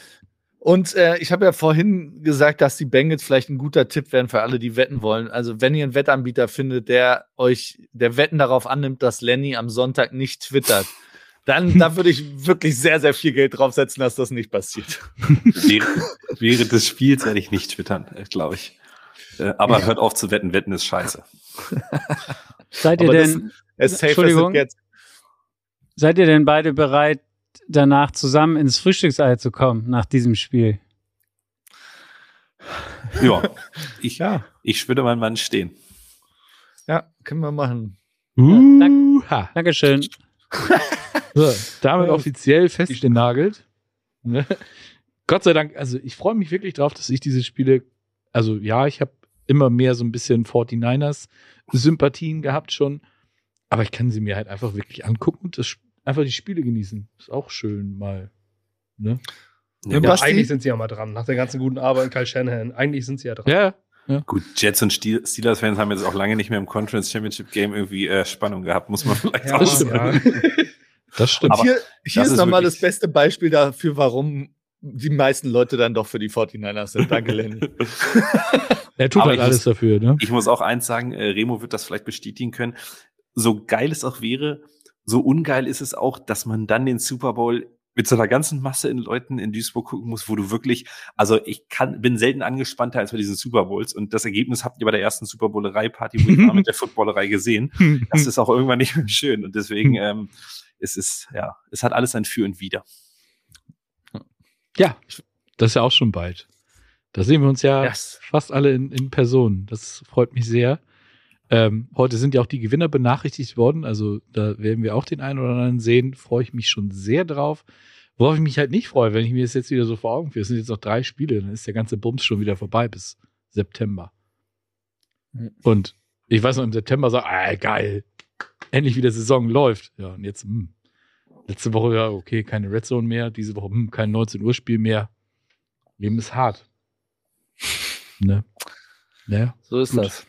Und äh, ich habe ja vorhin gesagt, dass die Bengals vielleicht ein guter Tipp wären für alle, die wetten wollen. Also wenn ihr einen Wettanbieter findet, der euch, der Wetten darauf annimmt, dass Lenny am Sonntag nicht twittert, dann da würde ich wirklich sehr, sehr viel Geld draufsetzen, dass das nicht passiert.
Während des Spiels werde ich nicht twittern, äh, glaube ich. Äh, aber ja. hört auf zu wetten, wetten ist scheiße.
Seid ihr denn, Entschuldigung, seid ihr denn beide bereit, danach zusammen ins Frühstücksei zu kommen nach diesem Spiel?
Ja, ich, ja. ich würde meinen Mann stehen.
Ja, können wir machen.
Uh, Dank, Dankeschön.
so, damit offiziell festgenagelt. Ne? Gott sei Dank, also ich freue mich wirklich drauf, dass ich diese Spiele, also ja, ich habe immer mehr so ein bisschen 49ers Sympathien gehabt schon, aber ich kann sie mir halt einfach wirklich angucken und das einfach die Spiele genießen. Ist auch schön mal. Ne?
Ja, ja eigentlich sind sie ja mal dran. Nach der ganzen guten Arbeit Kyle Shanahan. Eigentlich sind sie ja dran.
Ja. Ja.
Gut, Jets und Steelers-Fans haben jetzt auch lange nicht mehr im Conference Championship Game irgendwie äh, Spannung gehabt, muss man vielleicht ja, auch sagen.
Das stimmt.
Und hier, hier ist, ist nochmal das beste Beispiel dafür, warum die meisten Leute dann doch für die 49ers sind. Danke, Lenny.
er tut Aber halt alles muss, dafür, ne?
Ich muss auch eins sagen, äh, Remo wird das vielleicht bestätigen können. So geil es auch wäre, so ungeil ist es auch, dass man dann den Super Bowl mit so einer ganzen Masse in Leuten in Duisburg gucken muss, wo du wirklich, also ich kann, bin selten angespannter als bei diesen Super Bowls und das Ergebnis habt ihr bei der ersten Super Bowlerei Party, wo ich war mit der Footballerei gesehen. Das ist auch irgendwann nicht mehr schön und deswegen, ähm, es ist, ja, es hat alles ein Für und Wider.
Ja, das ist ja auch schon bald. Da sehen wir uns ja yes. fast alle in, in Person. Das freut mich sehr. Ähm, heute sind ja auch die Gewinner benachrichtigt worden, also da werden wir auch den einen oder anderen sehen. Freue ich mich schon sehr drauf. Worauf ich mich halt nicht freue, wenn ich mir das jetzt wieder so vor Augen führe, es sind jetzt noch drei Spiele, dann ist der ganze Bums schon wieder vorbei bis September. Und ich weiß noch, im September so, ah, geil, endlich wieder Saison läuft. Ja, und jetzt, hm. letzte Woche, ja, okay, keine Red Zone mehr, diese Woche, hm, kein 19 Uhr Spiel mehr. Leben ist hart. Ne?
Ja, so ist gut. das.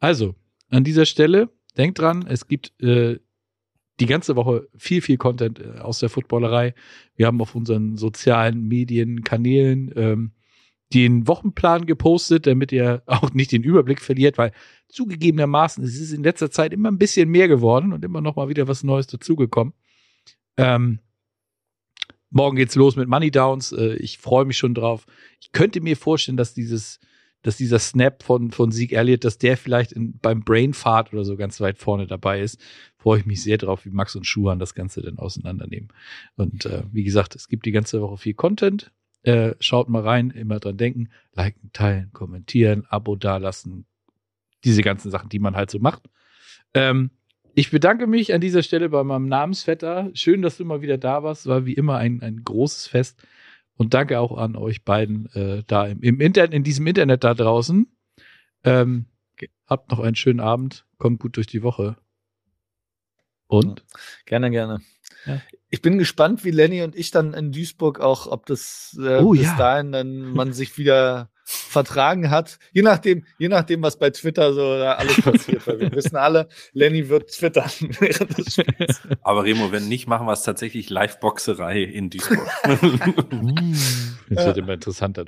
Also, an dieser Stelle. Denkt dran, es gibt äh, die ganze Woche viel, viel Content äh, aus der Footballerei. Wir haben auf unseren sozialen Medienkanälen ähm, den Wochenplan gepostet, damit ihr auch nicht den Überblick verliert, weil zugegebenermaßen es ist in letzter Zeit immer ein bisschen mehr geworden und immer noch mal wieder was Neues dazugekommen. Ähm, morgen geht's los mit Money Downs. Äh, ich freue mich schon drauf. Ich könnte mir vorstellen, dass dieses dass dieser Snap von, von Sieg Elliott, dass der vielleicht in, beim Brainfart oder so ganz weit vorne dabei ist, freue ich mich sehr drauf, wie Max und Schuhan das Ganze dann auseinandernehmen. Und äh, wie gesagt, es gibt die ganze Woche viel Content. Äh, schaut mal rein, immer dran denken, liken, teilen, kommentieren, Abo dalassen, diese ganzen Sachen, die man halt so macht. Ähm, Ich bedanke mich an dieser Stelle bei meinem Namensvetter. Schön, dass du mal wieder da warst. War wie immer ein, ein großes Fest. Und danke auch an euch beiden äh, da im, im Internet, in diesem Internet da draußen. Ähm, habt noch einen schönen Abend. Kommt gut durch die Woche. Und?
Gerne, gerne. Ja. Ich bin gespannt, wie Lenny und ich dann in Duisburg auch, ob das äh, oh, bis ja. dahin dann man sich wieder vertragen hat. Je nachdem, je nachdem, was bei Twitter so alles passiert. Weil wir wissen alle, Lenny wird twittern während des
Spiels. Aber Remo, wenn nicht, machen wir es tatsächlich Live-Boxerei in Duisburg.
das wird immer interessanter.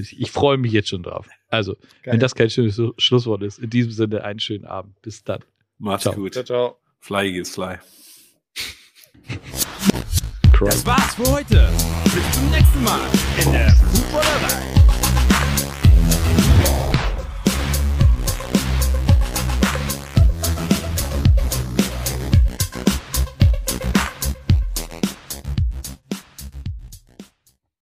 Ich, ich freue mich jetzt schon drauf. Also, Geil. wenn das kein schönes Schlusswort ist, in diesem Sinne einen schönen Abend. Bis dann.
Macht's ciao. gut.
Ciao, ciao.
Fly is fly.
Das war's für heute. Bis zum nächsten Mal in der Fußballerei.